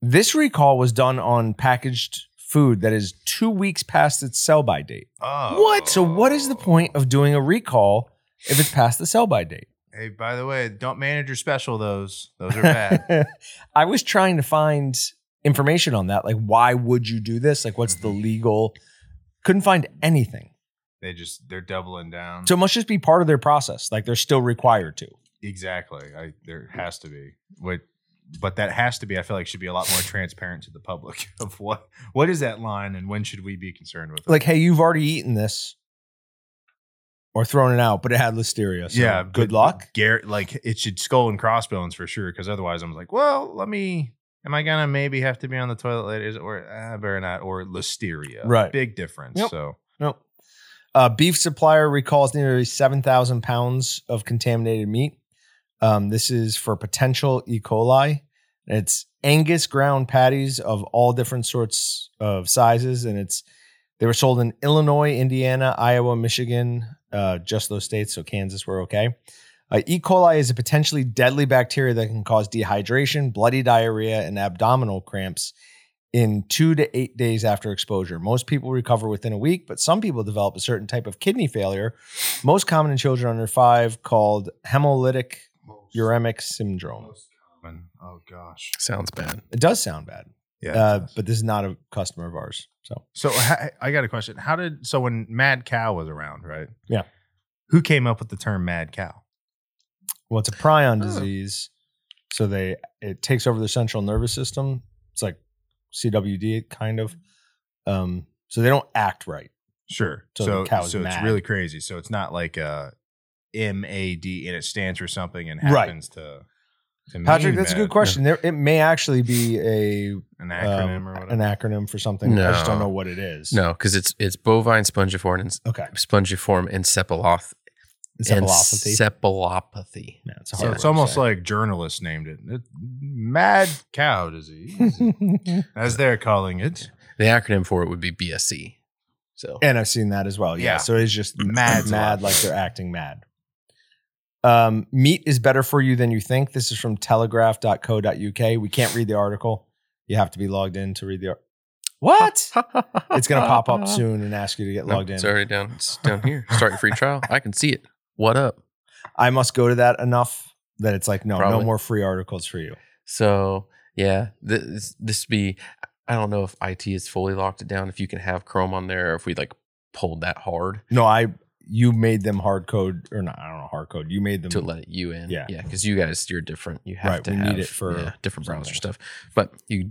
This recall was done on packaged food that is two weeks past its sell by date. Oh. What? So what is the point of doing a recall if it's past the sell by date? Hey, by the way, don't manager special those. Those are bad. I was trying to find information on that. Like, why would you do this? Like, what's the Mhm. legal? Couldn't find anything. they just they're doubling down. So it must just be part of their process. Like they're still required to. exactly. I there has to be. What but that has to be, I feel like should be a lot more transparent to the public of what what is that line and when should we be concerned with it? Like, hey, you've already eaten this or thrown it out, but it had listeria. So yeah, good luck. Garrett, like it should skull and crossbones for sure. Because otherwise, I'm like, well, let me. Am I gonna maybe have to be on the toilet later? Is it- Or uh, better not. Or listeria. Right. Big difference. Yep. So Nope. Uh, beef supplier recalls nearly 7,000 pounds of contaminated meat. Um, this is for potential E. coli. It's Angus ground patties of all different sorts of sizes, and it's they were sold in Illinois, Indiana, Iowa, Michigan, uh, just those states. So Kansas were okay. Uh, e. coli is a potentially deadly bacteria that can cause dehydration, bloody diarrhea, and abdominal cramps in two to eight days after exposure. Most people recover within a week, but some people develop a certain type of kidney failure, most common in children under five, called hemolytic uremic syndrome. Most common. Oh gosh. Sounds bad. It does sound bad, Yeah. uh, but this is not a customer of ours. So so I got a question. How did so when Mad Cow was around, right? Yeah. Who came up with the term Mad Cow? well, it's a prion Oh. disease, so they it takes over the central nervous system. It's like CWD kind of. Um, so they don't act right. Sure. So So so it's really crazy. So it's not like a M A D and it stands for something and happens to. to Patrick, mean that's a good question. There, it may actually be a An acronym um, or whatever. an acronym for something. I just don't know what it is. No, because it's it's bovine spongiform and Okay. spongiform encephalopathy. Encephalopathy. Encephalopathy. Yeah, it's so it's almost say. like journalists named it. It- Mad cow disease, as they're calling it. The acronym for it would be BSE. So and I've seen that as well. Yeah. Yeah. So it's just mad, mad, like they're acting mad. Um, meat is better for you than you think. This is from telegraph.co.uk. We can't read the article. You have to be logged in to read the article. What? it's going to pop up soon and ask you to get No, logged in. It's already down. It's down here. Start your free trial. I can see it. What up? I must go to that enough that it's like, no, no more free articles for you. So yeah, this this be. I don't know if IT has fully locked it down. If you can have Chrome on there, or if we like pulled that hard No, I, you made them hard code or not, I don't know, hard code. You made them. to let you in. Yeah. yeah, because you guys you're different. You have Right, to have need it for yeah, different some browser stuff. But you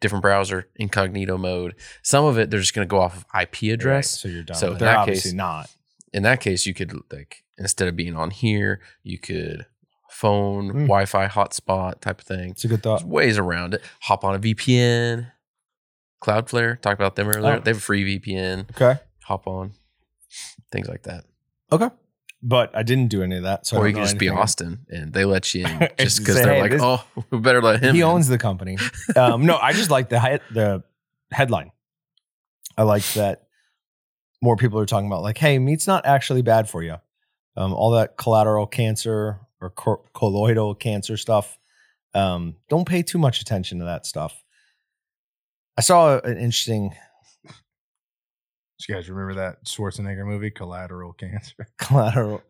different browser incognito mode. Some of it they're just going to go off of IP Right, address. so you're done. So in they're that obviously case- not. in that case, you could like instead of being on here, you could phone, Mm. Wi-Fi hotspot type of thing. It's a good There's thought. ways around it. Hop on a VPN. Cloudflare, talked about them earlier. Oh. They have a free VPN. Okay. Hop on, things like that. Okay. But I didn't do any of that. So or you can just be anything. Austin and they let you in Just just because they're like, this- oh, we better let him. He in." owns the company. Um, no, I just like the he- the headline. I like that more people are talking about like, hey, meat's not actually bad for you. Um, all that collateral cancer or co- colloidal cancer stuff. Um, don't pay too much attention to that stuff. I saw an interesting You guys remember that Schwarzenegger movie, Collateral Cancer? collateral.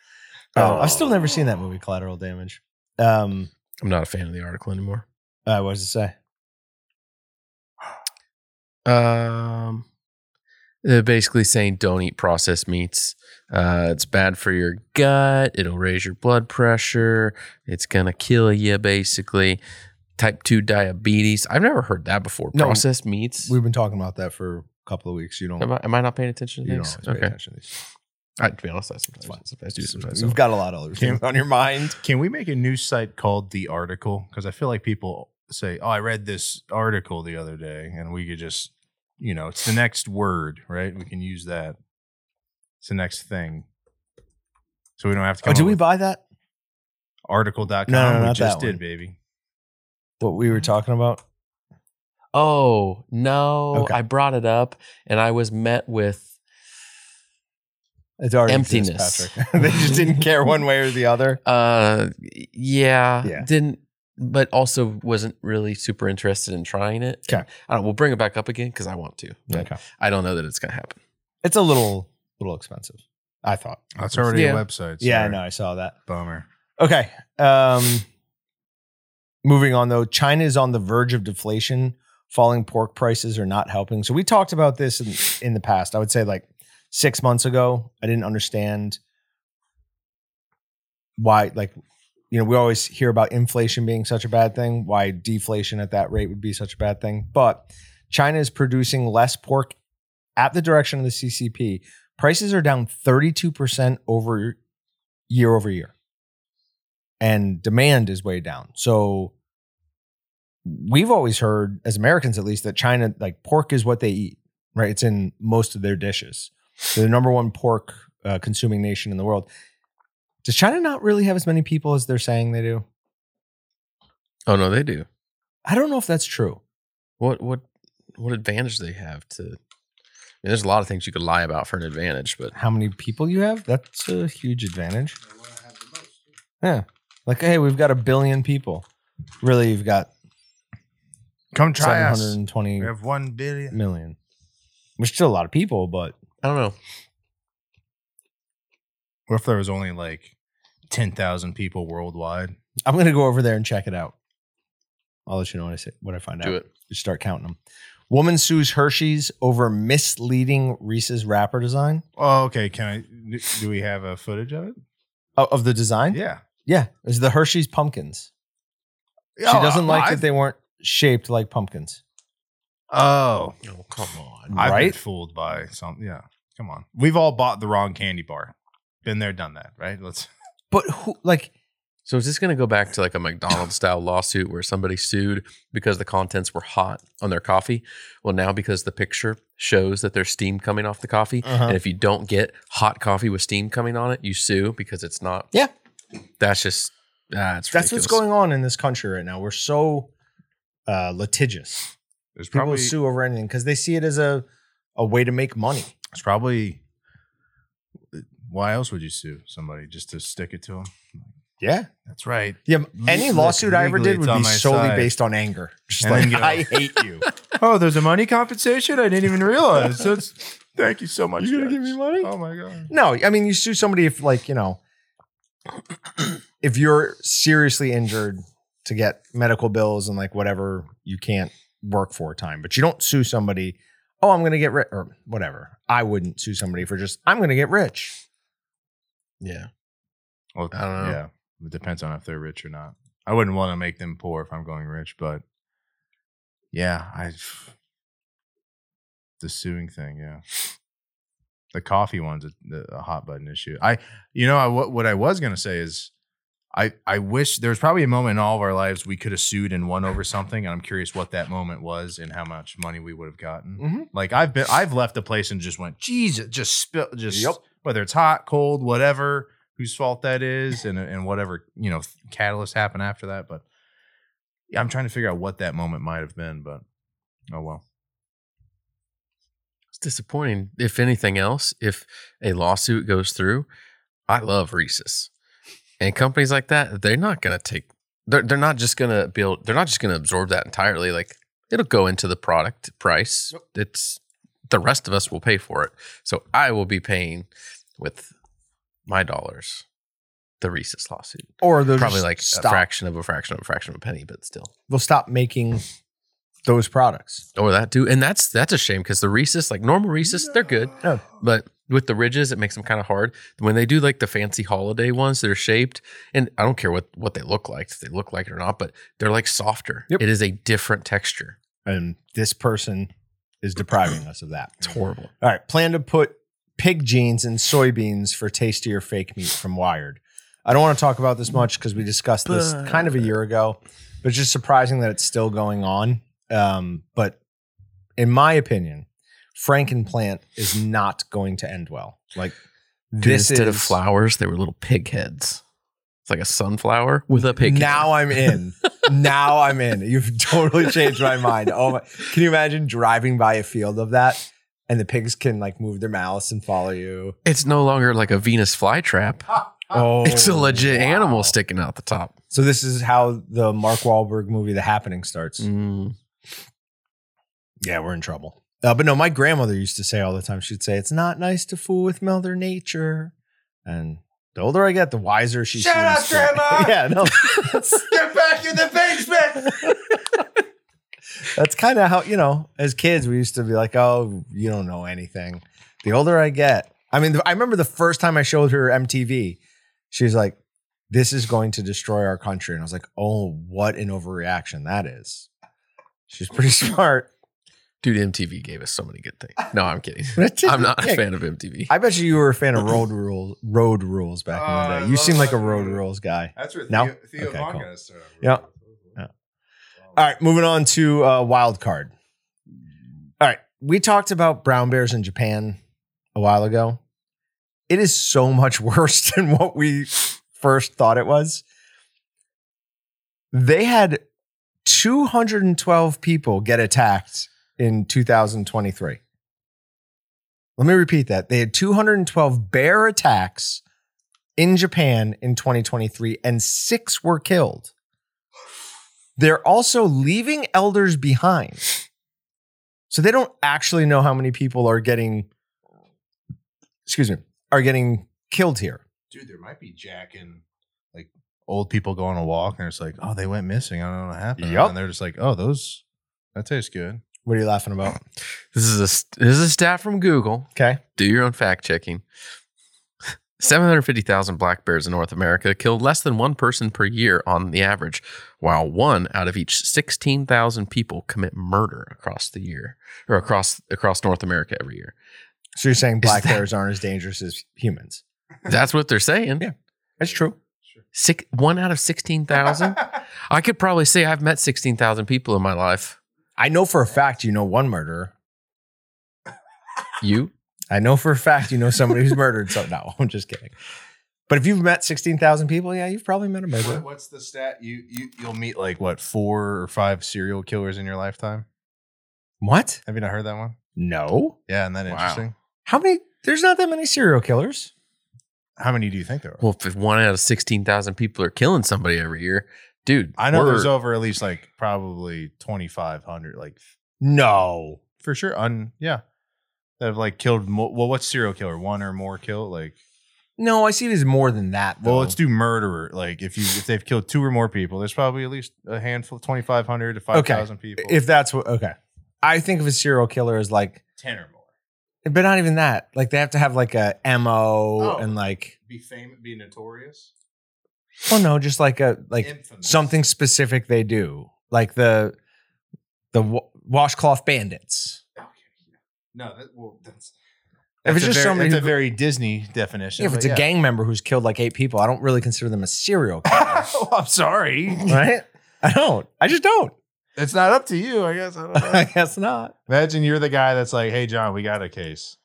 oh, I've still never seen that movie, Collateral Damage. Um, I'm not a fan of the article anymore. uh, what does it say? Um, they're basically saying don't eat processed meats. Uh, it's bad for your gut. It'll raise your blood pressure. It's gonna kill you. Basically, type two diabetes. I've never heard that before. No, processed meats. We've been talking about that for a couple of weeks. You don't. Am I, am I not paying attention to you don't things? always pay attention to these. I, to be honest, I sometimes, sometimes do sometimes. You've don't. got a lot of other things on your mind. Can we make a new site called The Article? Because I feel like people say, "Oh, I read this article the other day," and we could just, you know, it's the next word, right? We can use that. It's the next thing. So we don't have to. Oh, come Oh, did we with buy that? article.com? No, no, we not just that did, one. baby. What we were talking about? Oh no! Okay. I brought it up, and I was met with It's already exists, Emptiness. Patrick. they just didn't care one way or the other. uh, yeah, Yeah. didn't, but also wasn't really super interested in trying it. Okay. I don't. We'll bring it back up again because I want to. Okay. I don't know that it's gonna happen. It's a little little expensive. I thought. That's already Yeah. a website. Yeah, I know. I saw that. Bummer. Okay. Um moving on though, China is on the verge of deflation. Falling pork prices are not helping. So we talked about this in, in the past. I would say like six months ago. I didn't understand why, like, you know, we always hear about inflation being such a bad thing, why deflation at that rate would be such a bad thing. But China is producing less pork at the direction of the CCP. Prices are down 32% over year over year and demand is way down. So we've always heard, as Americans at least, that China like pork is what they eat. Right, it's in most of their dishes. They're the number one pork uh, consuming nation in the world. Does China not really have as many people as they're saying they do? Oh no, they do. I don't know if that's true. What what what advantage do they have to? I mean, there's a lot of things you could lie about for an advantage, but How many people you have? That's a huge advantage. Yeah, like hey, we've got a billion people. Really, you've got Come try seven us. hundred and twenty We have one billion. million, which is still a lot of people, but I don't know. What if there was only like ten thousand people worldwide? I'm gonna go over there and check it out. I'll let you know what I say what I find Do out. it. Just start counting them. Woman sues Hershey's over misleading Reese's wrapper design Oh, okay. Can I? Do we have a footage of it? oh, of the design. Yeah. yeah, it's the Hershey's pumpkins. She Oh, doesn't uh, like I- that they weren't shaped like pumpkins. Oh, Oh come on. I've been Right? fooled by some. Yeah, come on. We've all bought the wrong candy bar. Been there, done that, right? Let's. But who like So is this going to go back to like a McDonald's style lawsuit where somebody sued because the contents were hot on their coffee? Well, now because the picture shows that there's steam coming off the coffee, Uh-huh. and if you don't get hot coffee with steam coming on it, you sue because it's not. Yeah. That's just that's that's what's going on in this country right now. We're so uh litigious. There's People probably sue over anything because they see it as a a way to make money. it's probably. Why else would you sue somebody just to stick it to them? Yeah. That's right. Yeah, any Look, lawsuit I ever did would be solely side. based on anger. Just And like go- I hate you. Oh, there's a money compensation. I didn't even realize. That's, thank you so much. You gonna give me money? Oh my god. No, I mean you sue somebody if like you know, if you're seriously injured to get medical bills and like whatever you can't work for a time, but you don't sue somebody. Oh, I'm gonna get rich or whatever. I wouldn't sue somebody for just I'm gonna get rich. Yeah. Well, I don't know. Yeah, it depends on if they're rich or not. I wouldn't want to make them poor if I'm going rich, but yeah, I the suing thing, yeah. The coffee one's a, a hot button issue. I, you know, I, what what I was gonna say is, I I wish there was probably a moment in all of our lives we could have sued and won over something, and I'm curious what that moment was and how much money we would have gotten. Mhm. Like I've been, I've left a place and just went, Jesus, just spill, just Yep. whether it's hot, cold, whatever, whose fault that is, and and whatever you know catalyst happened after that. But yeah, I'm trying to figure out what that moment might have been. But oh well. It's disappointing. If anything else, if a lawsuit goes through, I love Reese's. And companies like that, they're not gonna take they're they're not just gonna build they're not just gonna absorb that entirely. Like it'll go into the product price. It's the rest of us will pay for it. So I will be paying with my dollars the Reese's lawsuit. Or they'll Probably like a fraction of a fraction of a fraction of a penny, but still. They'll stop making those products. Or that too. And that's that's a shame because the Reese's, like normal Reese's, they're good. No. But with the ridges, it makes them kind of hard. When they do like the fancy holiday ones they're shaped, and I don't care what what they look like, if they look like it or not, but they're like softer. Yep. It is a different texture. And this person is depriving us of that. It's horrible. All right. Plan to put pig genes and soybeans for tastier fake meat from Wired. I don't want to talk about this much because we discussed this kind of a year ago, but it's just surprising that it's still going on. Um, but in my opinion, Frankenplant is not going to end well. Like Dude, this instead is of flowers, they were little pig heads. It's like a sunflower with a pig. head. Now I'm in. now I'm in. You've totally changed my mind. Oh my! Can you imagine driving by a field of that, and the pigs can like move their mouths and follow you? It's no longer like a Venus flytrap. Oh, It's a legit wow. animal sticking out the top. So this is how the Mark Wahlberg movie The Happening starts. Mm. Yeah, we're in trouble. Uh, but no, my grandmother used to say all the time. She'd say, "It's not nice to fool with Mother Nature," and the older I get, the wiser she Shut up, seems. to- Grandma! yeah, no, Get back in the basement. that's kind of how you know. As kids, we used to be like, "Oh, you don't know anything." The older I get, I mean, I remember the first time I showed her MTV. She was like, "This is going to destroy our country," and I was like, "Oh, what an overreaction that is." She's pretty smart. Dude, MTV gave us so many good things. No, I'm kidding. I'm not a fan of MTV. I bet you you were a fan of road rules, road rules back Oh, in I the day. You love seem like a that road movie. rules guy. That's where No? Theo, Theo Okay, Von cool. got us started. Yeah. Yeah. All right, moving on to uh, wild card. All right, we talked about brown bears in Japan a while ago. It is so much worse than what we first thought it was. They had 212 people get attacked in 2023. Let me repeat that. They had 212 bear attacks in Japan in 2023, and six were killed. They're also leaving elders behind. So they don't actually know how many people are getting, excuse me, are getting killed here. Dude, there might be jacking like old people going on a walk and it's like, oh, they went missing. I don't know what happened. Yup. And they're just like, oh, those that tastes good. What are you laughing about? This is a this is a stat from Google. Okay. Do your own fact checking. 750,000 black bears in North America killed less than one person per year on the average, while one out of each 16,000 people commit murder across the year or across across North America every year. So you're saying black that- bears aren't as dangerous as humans? That's what they're saying. Yeah. That's true. Six, one out of 16,000? I could probably say I've met 16,000 people in my life. I know for a fact you know one murderer. You? I know for a fact you know somebody who's murdered. So no, I'm just kidding. But if you've met 16,000 people, yeah, you've probably met a murderer. what's the stat? You you you'll meet like what four or five serial killers in your lifetime? What? Have you not heard that one? No. Yeah, isn't that Wow. interesting? How many? There's not that many serial killers. How many do you think there are? Well, if one out of 16,000 people are killing somebody every year, dude. I know there's over at least like probably twenty five hundred, like No. for sure. Un yeah, that have like killed. Mo- well, what's serial killer? One or more kill? Like, No, I see it as more than that. well, let's do murderer. Like, if you if they've killed two or more people, there's probably at least a handful, twenty five hundred to five thousand people. If that's what, okay. I think of a serial killer as like, ten or more, but not even that. Like they have to have like a MO Oh. and like, be famous, be notorious, oh no, just like a, like Infamous. something specific they do. Like the, the wa- washcloth bandits. Okay, yeah. No, that well, that's. If it's just somebody that's a who- very Disney definition. if but it's a yeah. gang member who's killed like eight people, I don't really consider them a serial killer. oh, I'm sorry. right? I don't. I just don't. It's not up to you, I guess. I don't know. I guess not. Imagine you're the guy that's like, "Hey, John, we got a case.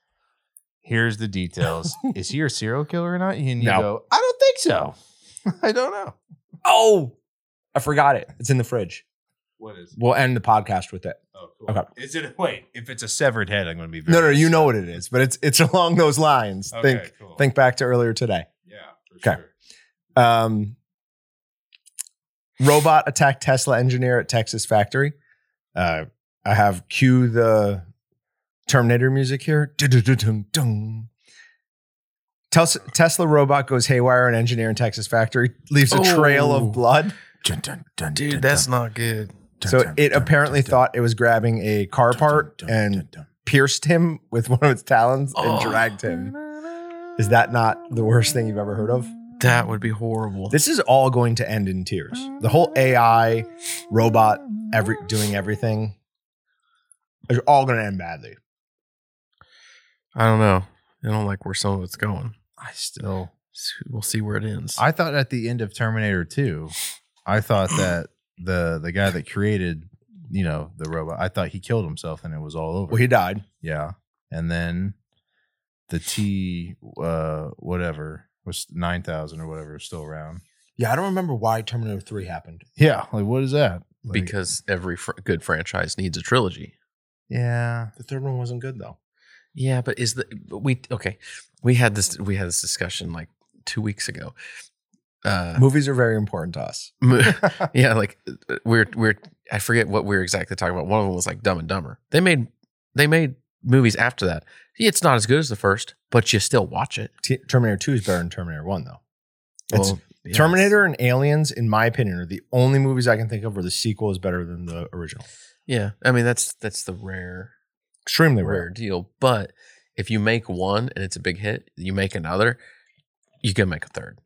Here's the details. Is he a serial killer or not?" And you No. go, "I don't think so. I don't know. Oh, I forgot it. It's in the fridge. What is? We'll end the podcast with it. Oh, cool. Okay. Is it? Wait, if it's a severed head, I'm going to be very No, no, you know what it is, but it's it's along those lines. Okay, think cool. think back to earlier today. Yeah, for Okay. sure. Um, robot attacked Tesla engineer at Texas factory. Uh, I have cue the Terminator music here. Dun-dun-dun-dun-dun. Tes- Tesla robot goes haywire in engineer in Texas factory, leaves a trail of blood. Dun, dun, dun, Dude, dun, that's dun, not good. So dun, it dun, apparently dun, dun, thought it was grabbing a car dun, part dun, dun, and dun, dun. pierced him with one of its talons and Oh. dragged him. Is that not the worst thing you've ever heard of? That would be horrible. This is all going to end in tears. The whole AI, robot, every doing everything is all going to end badly. I don't know. I don't like where some of it's going. I still We'll see where it ends. I thought at the end of Terminator 2, I thought that the the guy that created, you know, the robot, I thought he killed himself and it was all over. Well, he died. yeah. And then the T uh whatever was 9000 or whatever was still around. Yeah, I don't remember why Terminator 3 happened. Yeah, like what is that? Like, because every fr- good franchise needs a trilogy. yeah. The third one wasn't good though. Yeah, but is the but we okay? We had this we had this discussion like two weeks ago. Uh, Movies are very important to us. yeah, like uh, we're we're I forget what we were exactly talking about. One of them was like Dumb and Dumber. They made they made movies after that. It's not as good as the first, but you still watch it. T- Terminator 2 is better than Terminator 1 though. It's Well, yeah, Terminator and Aliens, in my opinion, are the only movies I can think of where the sequel is better than the original. Yeah, I mean that's that's the rare Extremely rare rare. deal. But if you make one and it's a big hit, you make another, you can make a third.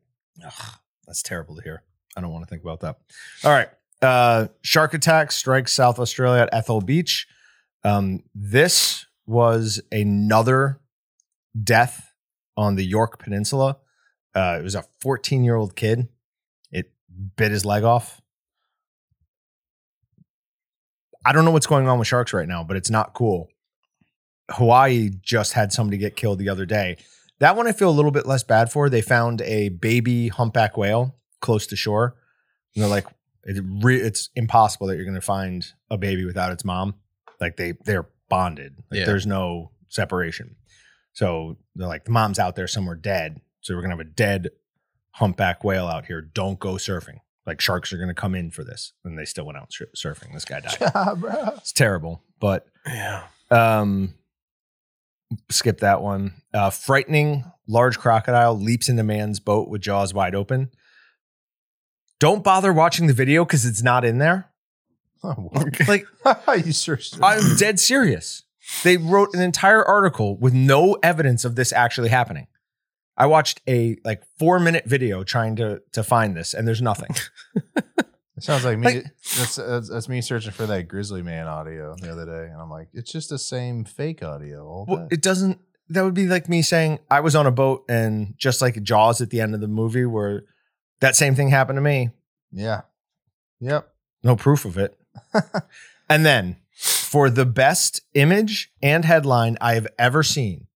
Ugh, that's terrible to hear. I don't want to think about that. All right. Uh, shark attack strikes South Australia at Ethel Beach. Um, this was another death on the Yorke Peninsula. Uh, it was a 14 year old kid. It bit his leg off. I don't know what's going on with sharks right now, but it's not cool. Hawaii just had somebody get killed the other day. That one I feel a little bit less bad for. They found a baby humpback whale close to shore. And they're like, it re- it's impossible that you're going to find a baby without its mom. Like they they're bonded. Like Yeah. there's no separation. So they're like, the mom's out there somewhere dead. So we're gonna have a dead humpback whale out here. Don't go surfing. Like sharks are gonna come in for this. And they still went out sur- surfing. This guy died. it's terrible, but Yeah. um, skip that one. Uh, frightening large crocodile leaps into man's boat with jaws wide open. Don't bother watching the video because it's not in there. Like you sure? I'm dead serious. They wrote an entire article with no evidence of this actually happening. I watched a like four minute video trying to to find this, and there's nothing. It sounds like me. Like- that's, that's that's me searching for that Grizzly Man audio the other day, and I'm like, it's just the same fake audio. All Well, day. it doesn't. That would be like me saying I was on a boat and just like Jaws at the end of the movie, where that same thing happened to me. yeah. Yep. No proof of it. and then for the best image and headline I have ever seen,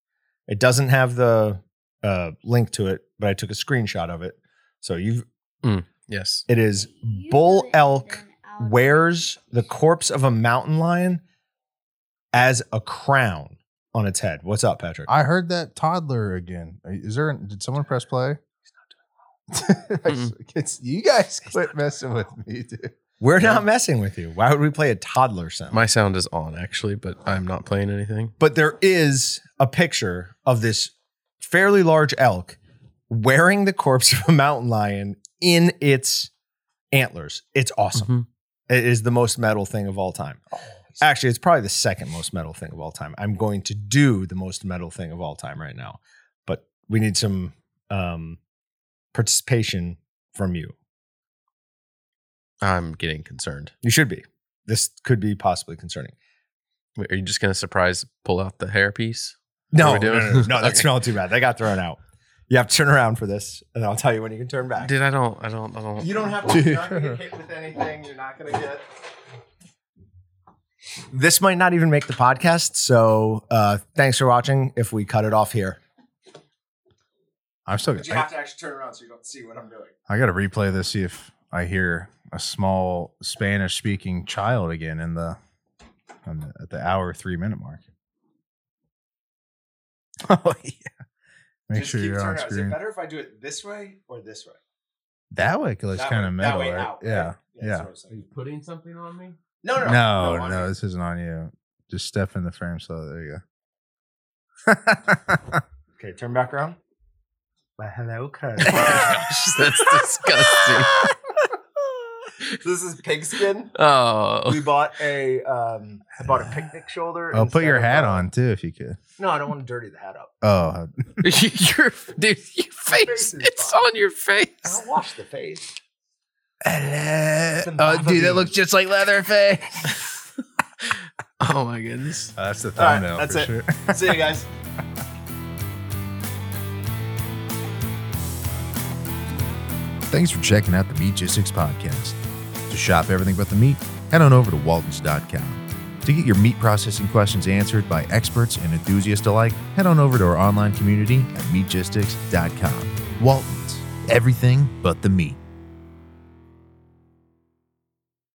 it doesn't have the uh, link to it, but I took a screenshot of it. So you've Yes. it is bull elk wears the corpse of a mountain lion as a crown on its head. What's up, Patrick? I heard that toddler again. Is there? Did someone press play? He's not doing it's, you guys quit messing with me, dude. We're not messing with you. Why would we play a toddler sound? My sound is on actually, but I'm not playing anything. but there is a picture of this fairly large elk wearing the corpse of a mountain lion in its antlers. It's awesome. Mhm. It is the most metal thing of all time. Actually, it's probably the second most metal thing of all time. I'm going to do the most metal thing of all time right now, but we need some um, participation from you. I'm getting concerned. You should be. This could be possibly concerning. Wait, Are you just gonna surprise pull out the hair piece? No, no, doing? no, no, no, that Okay. smelled too bad. They got thrown out. You have to turn around for this, and I'll tell you when you can turn back. Dude, I don't, I don't, I don't. You don't have to. You're not gonna get hit with anything. You're not gonna get. This might not even make the podcast. So uh, thanks for watching. If we cut it off here, I'm still. but you I, have to actually turn around so you don't see what I'm doing. I got to replay this. See if I hear a small Spanish speaking child again in the, on the at the hour three minute mark. Oh yeah. Make sure you're on screen. Is it better if I do it this way or this way? That way looks That kind way- of that metal, way right? out, yeah. right? Yeah. that's what I was saying. you putting something on me? No, no, No, on no, you. this isn't on you. Just step in the frame slow. There you go. Okay, turn back around. Well, hello, cuz. Gosh, that's disgusting. this is pigskin. Oh, we bought a um, I bought a picnic shoulder. Oh, put your hat on too if you could. No, I don't want to dirty the hat up. Oh, your dude, your face—it's on your face. I do wash the face. Oh, dude, that looks just like Leatherface. oh my goodness, oh, that's the thumbnail. Right, that's it. Sure. See you guys. Thanks for checking out the Meatgistics podcast. Shop everything but the meat, head on over to waltons.com. To get your meat processing questions answered by experts and enthusiasts alike, head on over to our online community at meatgistics.com. Waltons, everything but the meat.